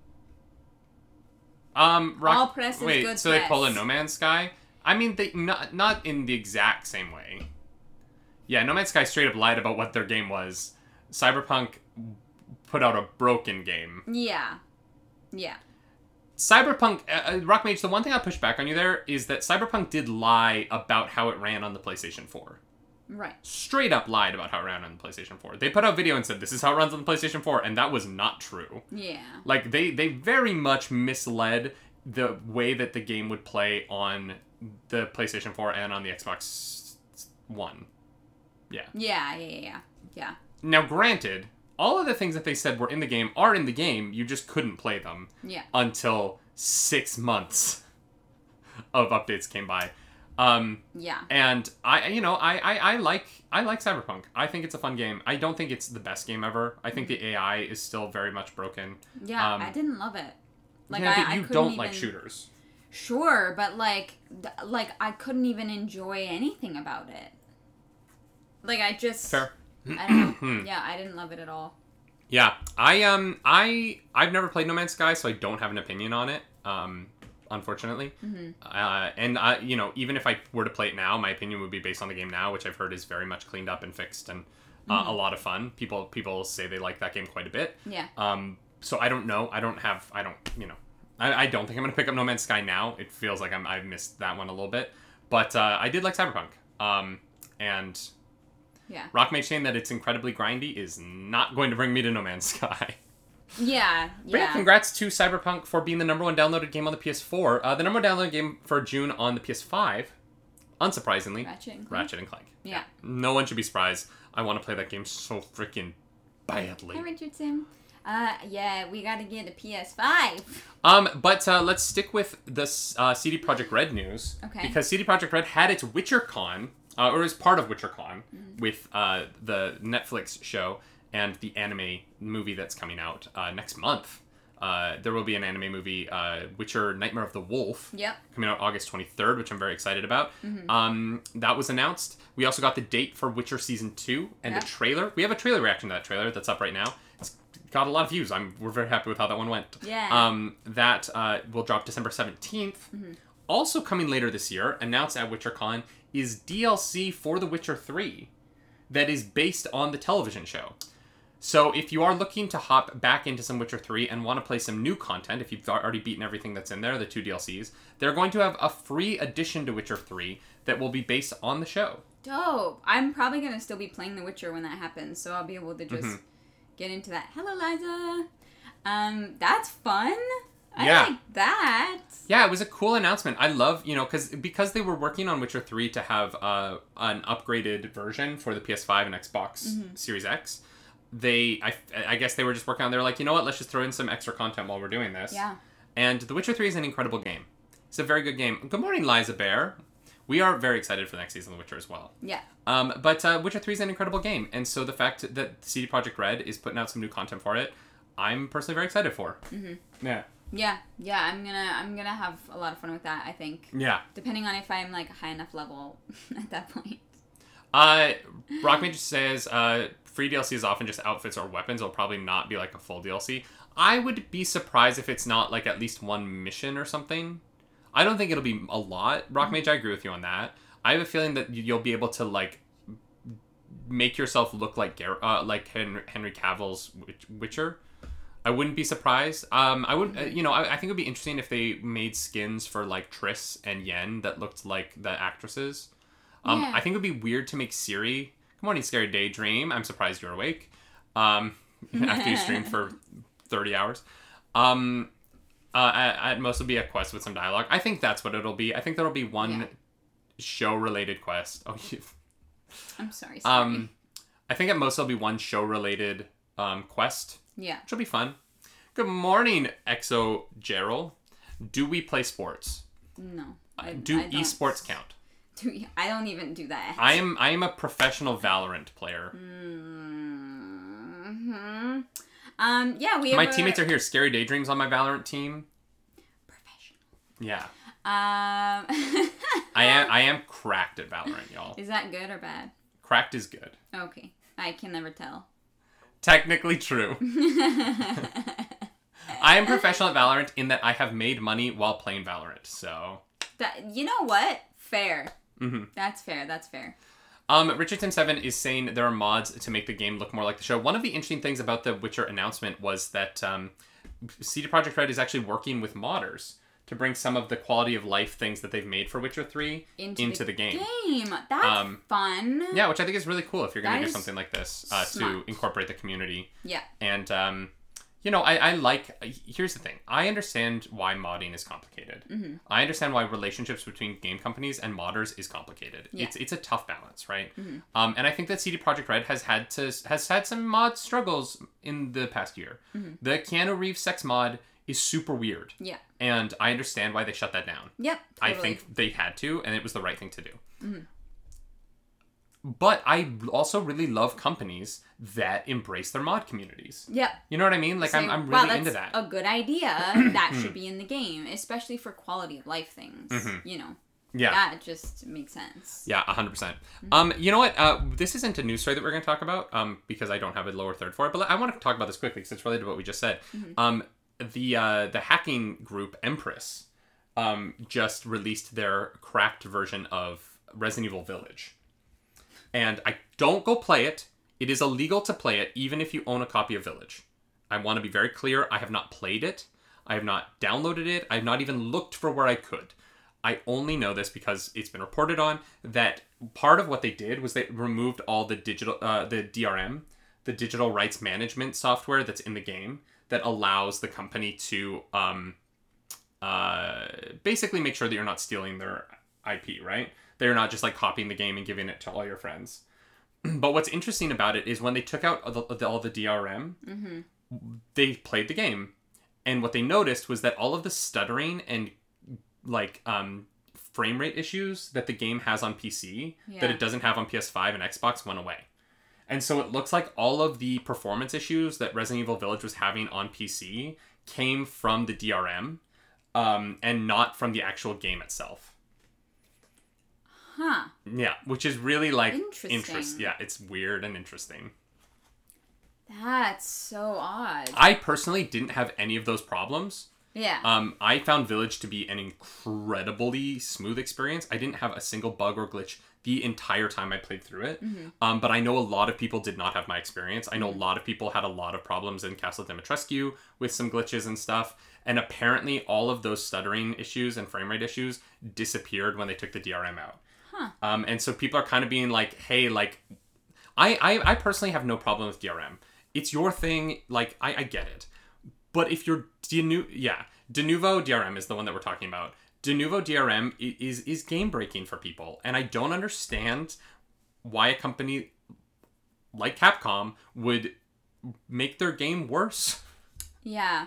Um, Rock- All press is wait, good so they pull a press. No Man's Sky? I mean, they not not in the exact same way. Yeah, No Man's Sky straight up lied about what their game was. Cyberpunk put out a broken game. Yeah. Yeah. Cyberpunk, uh, uh, Rockmage, the one thing I push back on you there is that Cyberpunk did lie about how it ran on the PlayStation 4. Right. Straight up lied about how it ran on the PlayStation 4. They put out video and said this is how it runs on the PlayStation 4, and that was not true. Yeah. Like they they very much misled the way that the game would play on the PlayStation 4 and on the Xbox One. Yeah. Yeah. Yeah. Yeah. Yeah. Now, granted, all of the things that they said were in the game are in the game. You just couldn't play them Yeah. until six months of updates came by. Um, Yeah. and I, you know, I, I, I like, I like Cyberpunk. I think it's a fun game. I don't think it's the best game ever. I think the AI is still very much broken. Yeah, Um, I didn't love it. Like yeah, I, you don't even, like shooters. Sure, but like, like I couldn't even enjoy anything about it. Like I just, Fair. I don't know. yeah, I didn't love it at all. Yeah, I um I I've never played No Man's Sky, so I don't have an opinion on it. Um, unfortunately, uh, and I you know even if I were to play it now, my opinion would be based on the game now, which I've heard is very much cleaned up and fixed and uh, a lot of fun. People people say they like that game quite a bit. Yeah. Um, so I don't know. I don't have. I don't. You know. I, I don't think I'm gonna pick up No Man's Sky now. It feels like I'm. I missed that one a little bit, but uh, I did like Cyberpunk. Um, and Yeah. Rockmage saying that it's incredibly grindy is not going to bring me to No Man's Sky. Yeah. But yeah, Yeah. congrats to Cyberpunk for being the number one downloaded game on the PS4. Uh, the number one downloaded game for June on the PS5, unsurprisingly, Ratchet. and Clank. Ratchet and Clank. Yeah. No one should be surprised. I want to play that game so freaking badly. Hi, Richardson. Uh, yeah, we gotta get a PS5. Um, but uh, let's stick with this uh, CD Projekt Red news. Okay. Because CD Projekt Red had its WitcherCon, uh, or is part of WitcherCon, Mm-hmm. with uh, the Netflix show and the anime movie that's coming out uh, next month. Uh, there will be an anime movie, uh, Witcher Nightmare of the Wolf, Yep. coming out August 23rd, which I'm very excited about. Mm-hmm. Um, that was announced. We also got the date for Witcher Season 2 and Yeah. the trailer. We have a trailer reaction to that trailer that's up right now. It's got a lot of views. I'm, we're very happy with how that one went. Yeah. Um, that uh, will drop December 17th. Mm-hmm. Also coming later this year, announced at WitcherCon, is DLC for The Witcher 3 that is based on the television show. So if you are looking to hop back into some Witcher 3 and want to play some new content, if you've already beaten everything that's in there, the two DLCs, they're going to have a free addition to Witcher 3 that will be based on the show. Dope. I'm probably gonna still be playing The Witcher when that happens, so I'll be able to just Mm-hmm. get into that. Hello, Liza. Um, that's fun. I Yeah. like that. Yeah, it was a cool announcement. I love, you know, because because they were working on Witcher 3 to have uh, an upgraded version for the PS5 and Xbox Mm-hmm. Series X. They, I, I guess they were just working on. They were like, you know what? Let's just throw in some extra content while we're doing this. Yeah. And The Witcher 3 is an incredible game. It's a very good game. Good morning, Liza Bear. We are very excited for the next season of The Witcher as well. Yeah. Um, but uh, Witcher 3 is an incredible game, and so the fact that CD Projekt Red is putting out some new content for it, I'm personally very excited for. Mm-hmm. Yeah. Yeah. Yeah. I'm gonna I'm gonna have a lot of fun with that. I think, Yeah. depending on if I'm like high enough level at that point. Uh, Rockmage says uh, free DLC is often just outfits or weapons. It'll probably not be like a full DLC. I would be surprised if it's not like at least one mission or something. I don't think it'll be a lot. Rockmage, I agree with you on that. I have a feeling that you- you'll be able to like make yourself look like Gar- uh, like Henry, Henry Cavill's Witcher. I wouldn't be surprised. Um, I would, uh, you know, I, I think it would be interesting if they made skins for like Triss and Yen that looked like the actresses. Um, Yeah. I think it would be weird to make Ciri. Good morning, Scary Daydream. I'm surprised you're awake. Um, after you streamed for 30 hours. Um, uh, at, at most, it'll be a quest with some dialogue. I think that's what it'll be. I think there'll be one Yeah. show-related quest. Oh, you, I'm sorry. sorry. um, I think at most there'll be one show-related um, quest, yeah. will be fun. Good morning, Exo Gerald. Do we play sports? No. I, Do I esports count? Do, I don't even do that. I am I am a professional Valorant player. hmm Um. Yeah. We. My a- teammates are here. Scary Daydreams on my Valorant team. professional. Yeah, Um. I am I am cracked at Valorant, y'all. Is that good or bad? Cracked is good. Okay. I can never tell. Technically true. I am professional at Valorant in that I have made money while playing Valorant. So, That you know what? Fair. Mhm. That's fair. That's fair. um, Richard Tim Seven is saying there are mods to make the game look more like the show. One of the interesting things about the Witcher announcement was that um, CD Projekt Red is actually working with modders to bring some of the quality of life things that they've made for Witcher Three Into, the, game. Game. That's Um, fun. Yeah, which I think is really cool if you're going to do something like this uh, to incorporate the community. Yeah. And um, you know, I, I like. Here's the thing. I understand why modding is complicated. Mm-hmm. I understand why relationships between game companies and modders is complicated. Yeah. Mm-hmm. It's it's a tough balance, right? Mhm. Um, and I think that CD Projekt Red has had to has had some mod struggles in the past year. Mm-hmm. The Keanu Reeves sex mod is super weird. Yeah. And I understand why they shut that down. Yep. I think they had to, and it was the right thing to do. Mm-hmm. But I also really love companies that embrace their mod communities. Yep. You know what I mean? Like I'm, I'm "Wow, really into that's that. A good idea. that should be in the game, especially for quality of life things. You know, Mm-hmm. yeah. that just makes sense. Yeah, 100%. Um, you know what? Uh, this isn't a news story that we're going to talk about um, because I don't have a lower third for it, but I want to talk about this quickly because it's related to what we just said. Um, the uh, the hacking group Empress um, just released their cracked version of Resident Evil Village. And I don't go play it. It is illegal to play it even if you own a copy of Village. I want to be very clear. I have not played it. I have not downloaded it. I have not even looked for where I could. I only know this because it's been reported on that part of what they did was they removed all the digital, uh, the DRM, the digital rights management software that's in the game that allows the company to um, uh, basically make sure that you're not stealing their IP, right? They're not just like copying the game and giving it to all your friends. but what's interesting about it is when they took out all the, all the DRM, they played the game, and what they noticed was that all of the stuttering and like um, frame rate issues that the game has on PC that it doesn't have on PS5 and Xbox went away. And so it looks like all of the performance issues that Resident Evil Village was having on PC came from the DRM um, and not from the actual game itself. Huh. Yeah, which is really like Interesting. interest. Yeah, it's weird and interesting. That's so odd. I personally didn't have any of those problems. yeah. Um, I found Village to be an incredibly smooth experience. I didn't have a single bug or glitch the entire time I played through it. Um, but I know a lot of people did not have my experience. I know a lot of people had a lot of problems in Castle Dimitrescu with some glitches and stuff. And apparently, all of those stuttering issues and frame rate issues disappeared when they took the DRM out. Um, and so people are kind of being like, hey, like, I, I, I personally have no problem with DRM. It's your thing. Like, I, I get it. But if you're Denu- yeah, Denuvo DRM is the one that we're talking about. Denuvo DRM is is game breaking for people, and I don't understand why a company like Capcom would make their game worse yeah.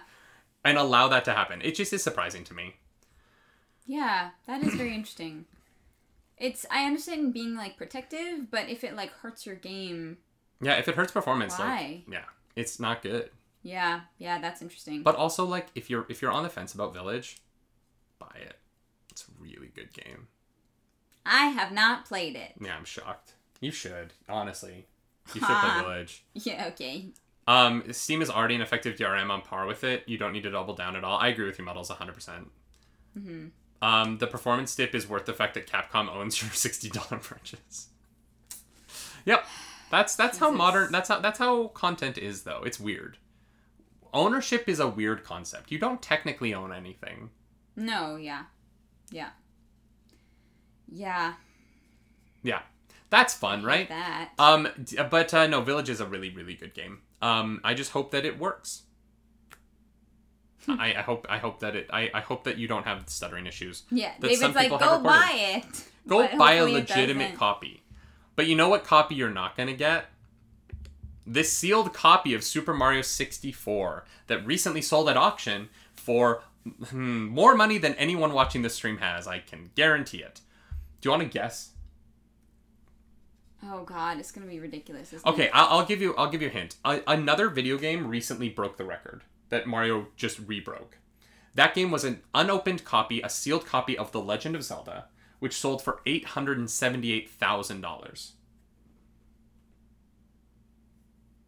and allow that to happen. It just is surprising to me. Yeah. That is very interesting. It's I understand being like protective, but if it like hurts your game, Yeah, if it hurts performance, Why? like yeah, it's not good. yeah, yeah, that's interesting. But also like if you're if you're on the fence about Village, buy it. Really good game. I have not played it. Yeah, I'm shocked. You should, honestly. You should play Village. Yeah, okay. Um, Steam is already an effective DRM on par with it. You don't need to double down at all. I agree with you, models 100%. percent Um, the performance dip is worth the fact that Capcom owns your $60 purchase. Yep. That's that's how modern that's how that's how content is though. It's weird. Ownership is a weird concept. You don't technically own anything. No, yeah. Yeah. Yeah. Yeah. That's fun, right? That. Um, but uh, no, Village is a really, really good game. Um, I just hope that it works. I, I hope I hope that it I, I hope that you don't have stuttering issues. yeah, that David's some like, people go buy it. Go buy a legitimate copy. But you know what copy you're not gonna get? This sealed copy of Super Mario 64 that recently sold at auction for hmm, Hmm, more money than anyone watching this stream has. I can guarantee it. Do you want to guess? Oh god, it's gonna be ridiculous. Okay? I'll, I'll give you. I'll give you a hint. A, another video game recently broke the record that Mario just rebroke. That game was an unopened copy, a sealed copy of The Legend of Zelda, which sold for eight hundred and seventy-eight thousand dollars.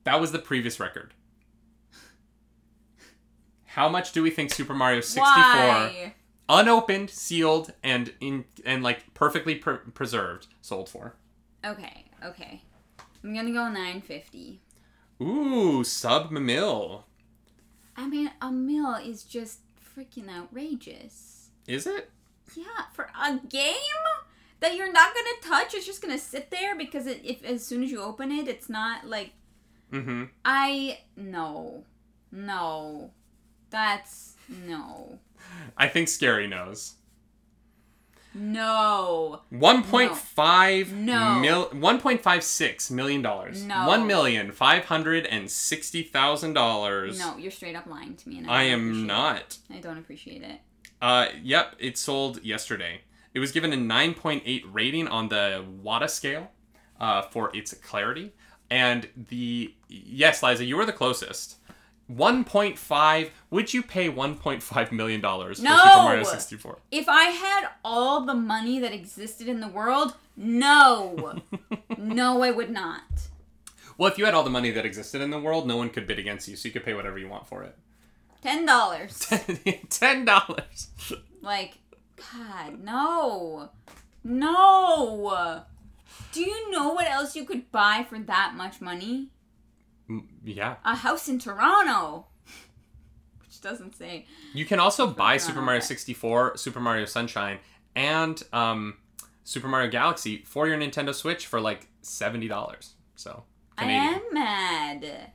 That was the previous record. How much do we think Super Mario sixty-four, Why? unopened, sealed, and in and like perfectly pre- preserved, sold for? Okay, okay. I'm gonna go 950. Ooh, sub mil. I mean, a mil is just freaking outrageous. Is it? Yeah, for a game that you're not gonna touch, it's just gonna sit there because it, if as soon as you open it, it's not like Mm-hmm. I no, no, that's no. I think Scary knows. No. 1.5 No. mil 1.56 million dollars. No. One million five hundred and sixty thousand dollars. No, you're straight up lying to me. And I don't am not. It. I don't appreciate it. Uh, yep, it sold yesterday. It was given a 9.8 rating on the WATA scale uh, for its clarity. And the. Yes, Liza, you were the closest. 1.5. Would you pay 1.5 million dollars for No! Super Mario 64? If I had all the money that existed in the world, no. no, I would not. Well, if you had all the money that existed in the world, no one could bid against you, so you could pay whatever you want for it. Ten dollars. Ten dollars. like, God, no. No. Do you know what else you could buy for that much money? Yeah. A house in Toronto. Which doesn't say. You can also buy Toronto, Super Mario okay. 64, Super Mario Sunshine, and um, Super Mario Galaxy for your Nintendo Switch for like seventy dollars. So I Canadian. am mad.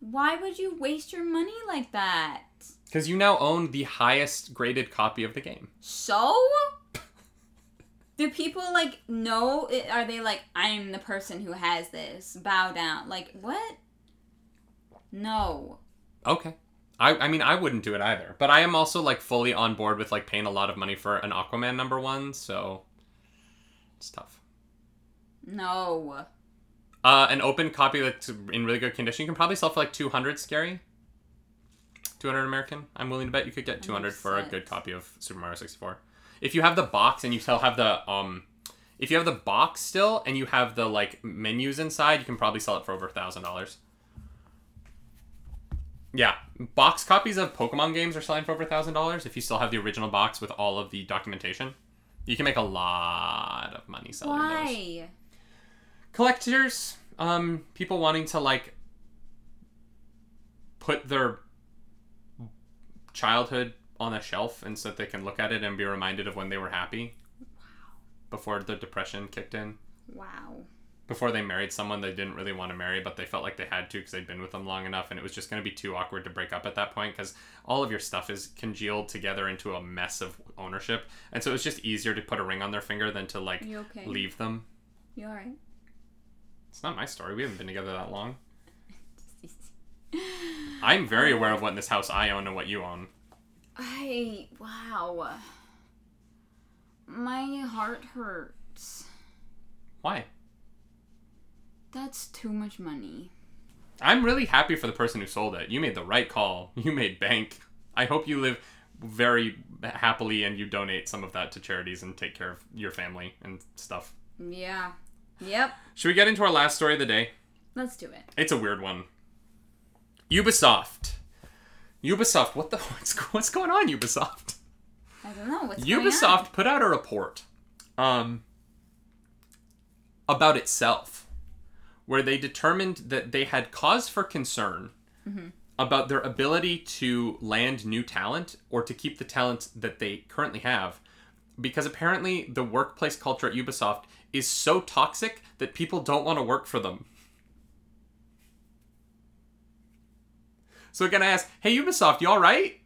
Why would you waste your money like that? Because you now own the highest graded copy of the game. So? Do people like know? It, are they like, I'm the person who has this? Bow down. Like, what? No. Okay. I, I mean I wouldn't do it either. But I am also like fully on board with like paying a lot of money for an Aquaman number one, so it's tough. No. Uh, an open copy that's in really good condition, you can probably sell for like 200 scary. 200 American. I'm willing to bet you could get 200 for a good copy of Super Mario 64. If you have the box and you still have the um if you have the box still and you have the like menus inside, you can probably sell it for over a thousand dollars. Yeah, box copies of Pokemon games are selling for over a thousand dollars. If you still have the original box with all of the documentation, you can make a lot of money selling those Why? collectors um people wanting to like put their childhood on a shelf and so that they can look at it and be reminded of when they were happy. Before the depression kicked in. Wow. before they married someone they didn't really want to marry but they felt like they had to because they'd been with them long enough and it was just going to be too awkward to break up at that point because all of your stuff is congealed together into a mess of ownership. And so it was just easier to put a ring on their finger than to like okay? leave them. You alright? it's not my story. We haven't been together that long. I'm very aware of what in this house I own and what you own. I wow. My heart hurts. Why? That's too much money. I'm really happy for the person who sold it. You made the right call. You made bank. I hope you live very happily and you donate some of that to charities and take care of your family and stuff. Yeah. Yep. Should we get into our last story of the day? Let's do it. It's a weird one. Ubisoft. Ubisoft, what the what's, what's going on Ubisoft? I don't know what's going on. Ubisoft put out a report um, about itself where they determined that they had cause for concern about their ability to land new talent or to keep the talent that they currently have because apparently the workplace culture at Ubisoft is so toxic that people don't want to work for them. So again, I ask, hey Ubisoft, you all right?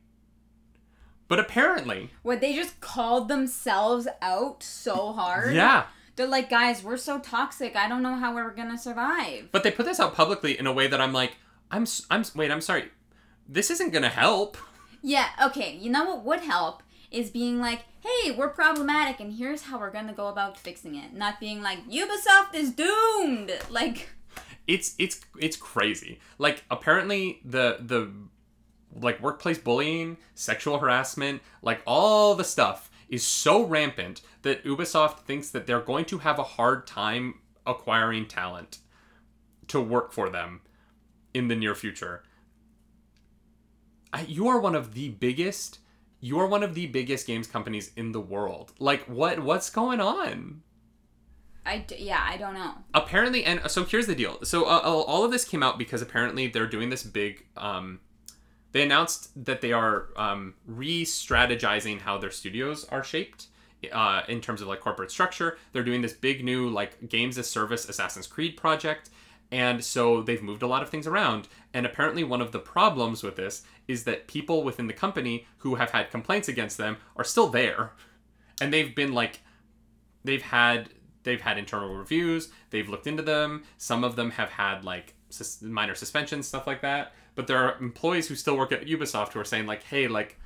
But apparently, What they just called themselves out so hard. yeah. They're like, guys, we're so toxic. I don't know how we're gonna survive. But they put this out publicly in a way that I'm like, I'm, I'm, wait, I'm sorry. This isn't gonna help. Yeah. Okay. You know what would help is being like, hey, we're problematic, and here's how we're gonna go about fixing it. Not being like, Ubisoft is doomed. Like, It's, it's, it's crazy. Like, apparently the, the, like workplace bullying, sexual harassment, like all the stuff is so rampant that Ubisoft thinks that they're going to have a hard time acquiring talent to work for them in the near future. I, you are one of the biggest you are one of the biggest games companies in the world. Like what what's going on? I d- yeah, I don't know. apparently and so here's the deal. So uh, all of this came out because apparently they're doing this big um they announced that they are um re-strategizing how their studios are shaped uh, in terms of like corporate structure. They're doing this big new like games as service assassin's creed project and so they've moved a lot of things around. And apparently one of the problems with this is that people within the company who have had complaints against them are still there. And they've been like, they've had they've had internal reviews. They've looked into them. Some of them have had like sus- minor suspensions, stuff like that. But there are employees who still work at Ubisoft who are saying like, hey, like.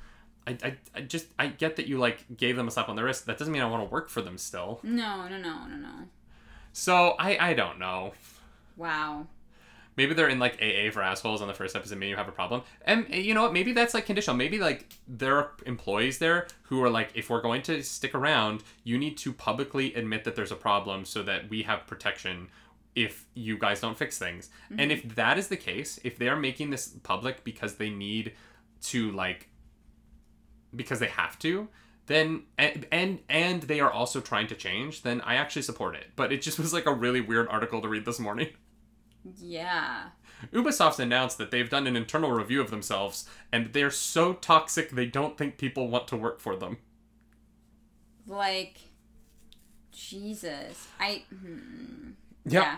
I, I, I just I get that you like gave them a slap on the wrist. That doesn't mean I want to work for them still. No, no, no, no, no. So I I don't know. Wow. Maybe they're in like AA for assholes on the first episode. Maybe you have a problem, and eh, you know what? Maybe that's like conditional. Maybe like there are employees there who are like, if we're going to stick around, you need to publicly admit that there's a problem so that we have protection if you guys don't fix things. And if that is the case, if they are making this public because they need to like because they have to, then and and and they are also trying to change, then I actually support it. But it just was like a really weird article to read this morning. Yeah. Ubisoft's announced that they've done an internal review of themselves and they're so toxic they don't think people want to work for them. Like, Jesus. I. Hmm. Yep. Yeah.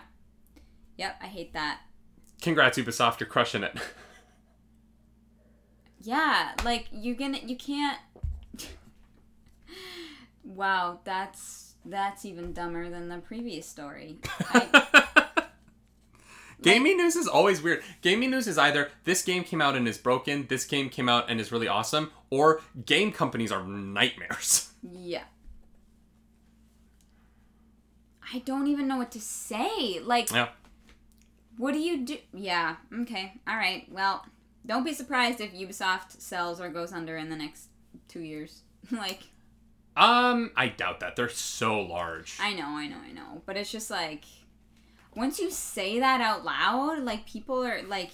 Yep, I hate that. Congrats, Ubisoft, you're crushing it. Yeah, like you gonna you can't. wow, that's that's even dumber than the previous story. I, Gaming news is always weird. Gaming news is either this game came out and is broken, this game came out and is really awesome, or game companies are nightmares. yeah. I don't even know what to say. Like, Yeah. what do you do? Yeah. Okay. All right. Well, don't be surprised if Ubisoft sells or goes under in the next two years. like, Um, I doubt that. They're so large. I know, I know, I know. But it's just like once you say that out loud, like people are like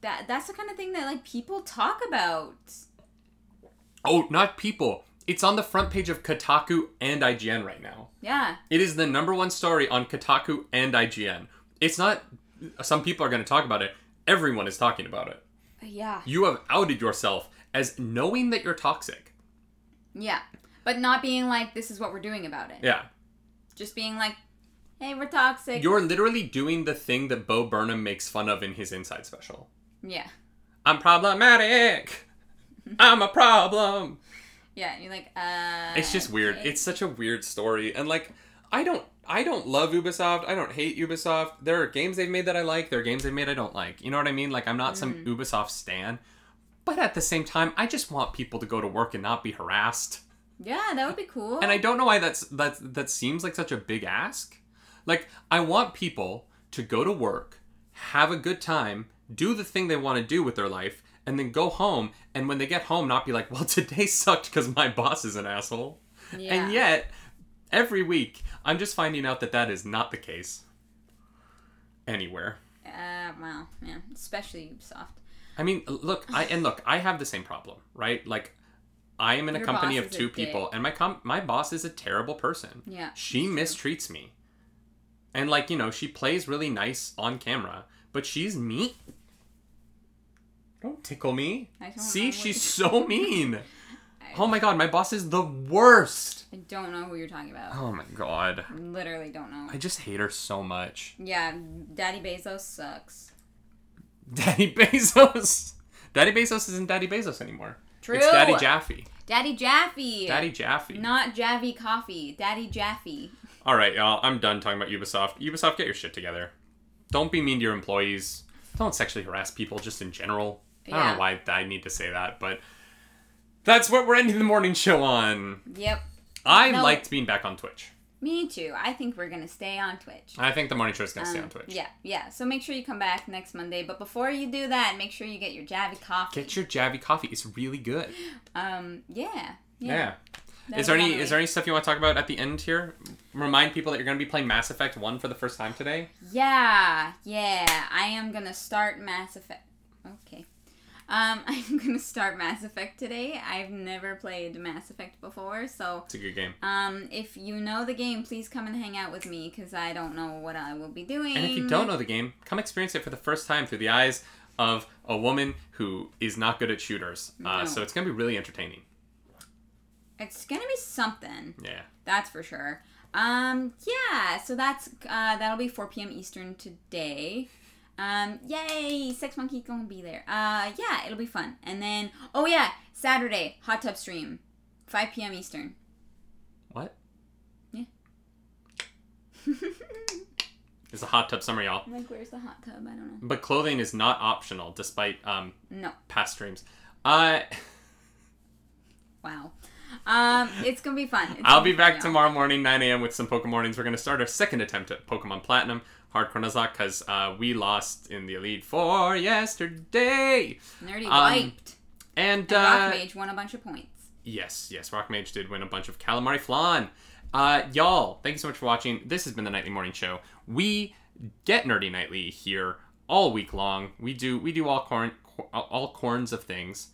that that's the kind of thing that like people talk about. Oh, not people. It's on the front page of Kotaku and IGN right now. Yeah. It is the number one story on Kotaku and IGN. It's not some people are going to talk about it. Everyone is talking about it. Yeah. You have outed yourself as knowing that you're toxic. Yeah. But not being like this is what we're doing about it. Yeah. Just being like hey, we're toxic. You're literally doing the thing that Bo Burnham makes fun of in his Inside special. yeah. I'm problematic. I'm a problem. Yeah, you're like uh It's just weird. okay. It's such a weird story, and like, I don't, I don't love Ubisoft. I don't hate Ubisoft. There are games they've made that I like. There are games they've made I don't like. You know what I mean? Like, I'm not some Ubisoft stan, but at the same time, I just want people to go to work and not be harassed. Yeah, that would be cool. And I don't know why that's that that seems like such a big ask. Like, I want people to go to work, have a good time, do the thing they want to do with their life, and then go home. And when they get home, not be like, "Well, today sucked because my boss is an asshole." yeah. And yet, every week, I'm just finding out that that is not the case anywhere. uh well, yeah, especially Ubisoft. I mean, look, I and look, I have the same problem, right? Like, I am in a company of two people, dick. and my com- my boss is a terrible person. Yeah. She mistreats me, and like you know, she plays really nice on camera, but she's mean. Don't tickle me. See, she's so mean. Oh my god, my boss is the worst. I don't know who you're talking about. Oh my god. I literally don't know. I just hate her so much. Yeah, Daddy Bezos sucks. Daddy Bezos. Daddy Bezos isn't Daddy Bezos anymore. True. It's Daddy Jassy. Daddy Jassy. Daddy Jassy. Not Javy Coffee. Daddy Jassy. All right, y'all. I'm done talking about Ubisoft. Ubisoft, get your shit together. Don't be mean to your employees. Don't sexually harass people just in general. I don't know why I need to say that, but that's what we're ending the morning show on. Yep. I No. liked being back on Twitch. Me too. I think we're gonna stay on Twitch. I think the morning show is gonna stay Um, on Twitch. Yeah, yeah. So make sure you come back next Monday. But before you do that, make sure you get your Javy coffee. Get your Javy coffee. It's really good. um, yeah. Yeah. Yeah. Is there any is there any stuff you want to talk about at the end here? Remind people that you're going to be playing Mass Effect 1 for the first time today. Yeah, yeah. I am gonna start Mass Effect. Okay. Um, I'm gonna start Mass Effect today. I've never played Mass Effect before, so It's a good game. um, if you know the game, please come and hang out with me because I don't know what I will be doing. And if you don't know the game, come experience it for the first time through the eyes of a woman who is not good at shooters. Uh, No. so it's going to be really entertaining. It's gonna be something. Yeah. That's for sure. Um, yeah, so that's uh, that'll be 4 p.m. Eastern today. Um, yay, Sex Monkey gonna be there. Uh, yeah, it'll be fun. And then, oh yeah, Saturday hot tub stream. 5 p.m. Eastern. What? Yeah. It's a hot tub summer, y'all. I'm like, where's the hot tub? I don't know. But clothing is not optional, despite um, No. past streams. Uh, Wow. Um, it's gonna be fun. It's I'll gonna be back y'all. tomorrow morning, 9 a.m. with some Pokemon mornings. We're going to start our second attempt at Pokemon Platinum, Hardcore Nuzlocke, because uh, we lost in the Elite Four yesterday. Nerdy Um, wiped. And, And uh, Rock Mage won a bunch of points. yes, yes, Rock Mage did win a bunch of Calamari Flan. Uh, y'all, thank you so much for watching. This has been the Nightly Morning Show. We get nerdy nightly here all week long. We do we do all corn all corns of things.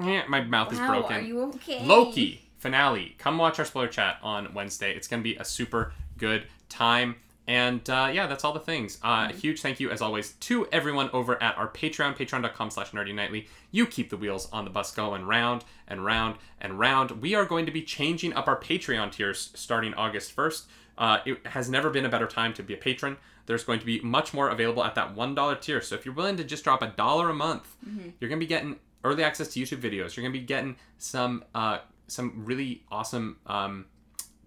Yeah, my mouth is Wow, broken. are you okay? Loki finale. Come watch our spoiler chat on Wednesday. It's going to be a super good time. And uh, yeah, that's all the things. Uh, Huge thank you, as always, to everyone over at our Patreon, patreon.com slash nerdy nightly. You keep the wheels on the bus going round and round and round. We are going to be changing up our Patreon tiers starting August 1st. Uh, it has never been a better time to be a patron. There's going to be much more available at that $1 tier. So if you're willing to just drop a dollar a month, you're going to be getting early access to YouTube videos. You're going to be getting some uh, some really awesome um,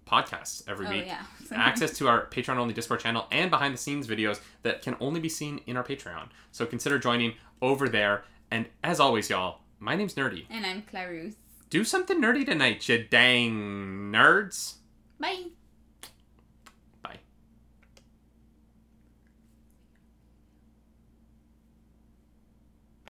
podcasts every Oh, week. yeah. access to our Patreon only Discord channel and behind the scenes videos that can only be seen in our Patreon. So consider joining over there. And as always, y'all, my name's Nerdy. And I'm Clarus. Do something nerdy tonight, you dang nerds. Bye.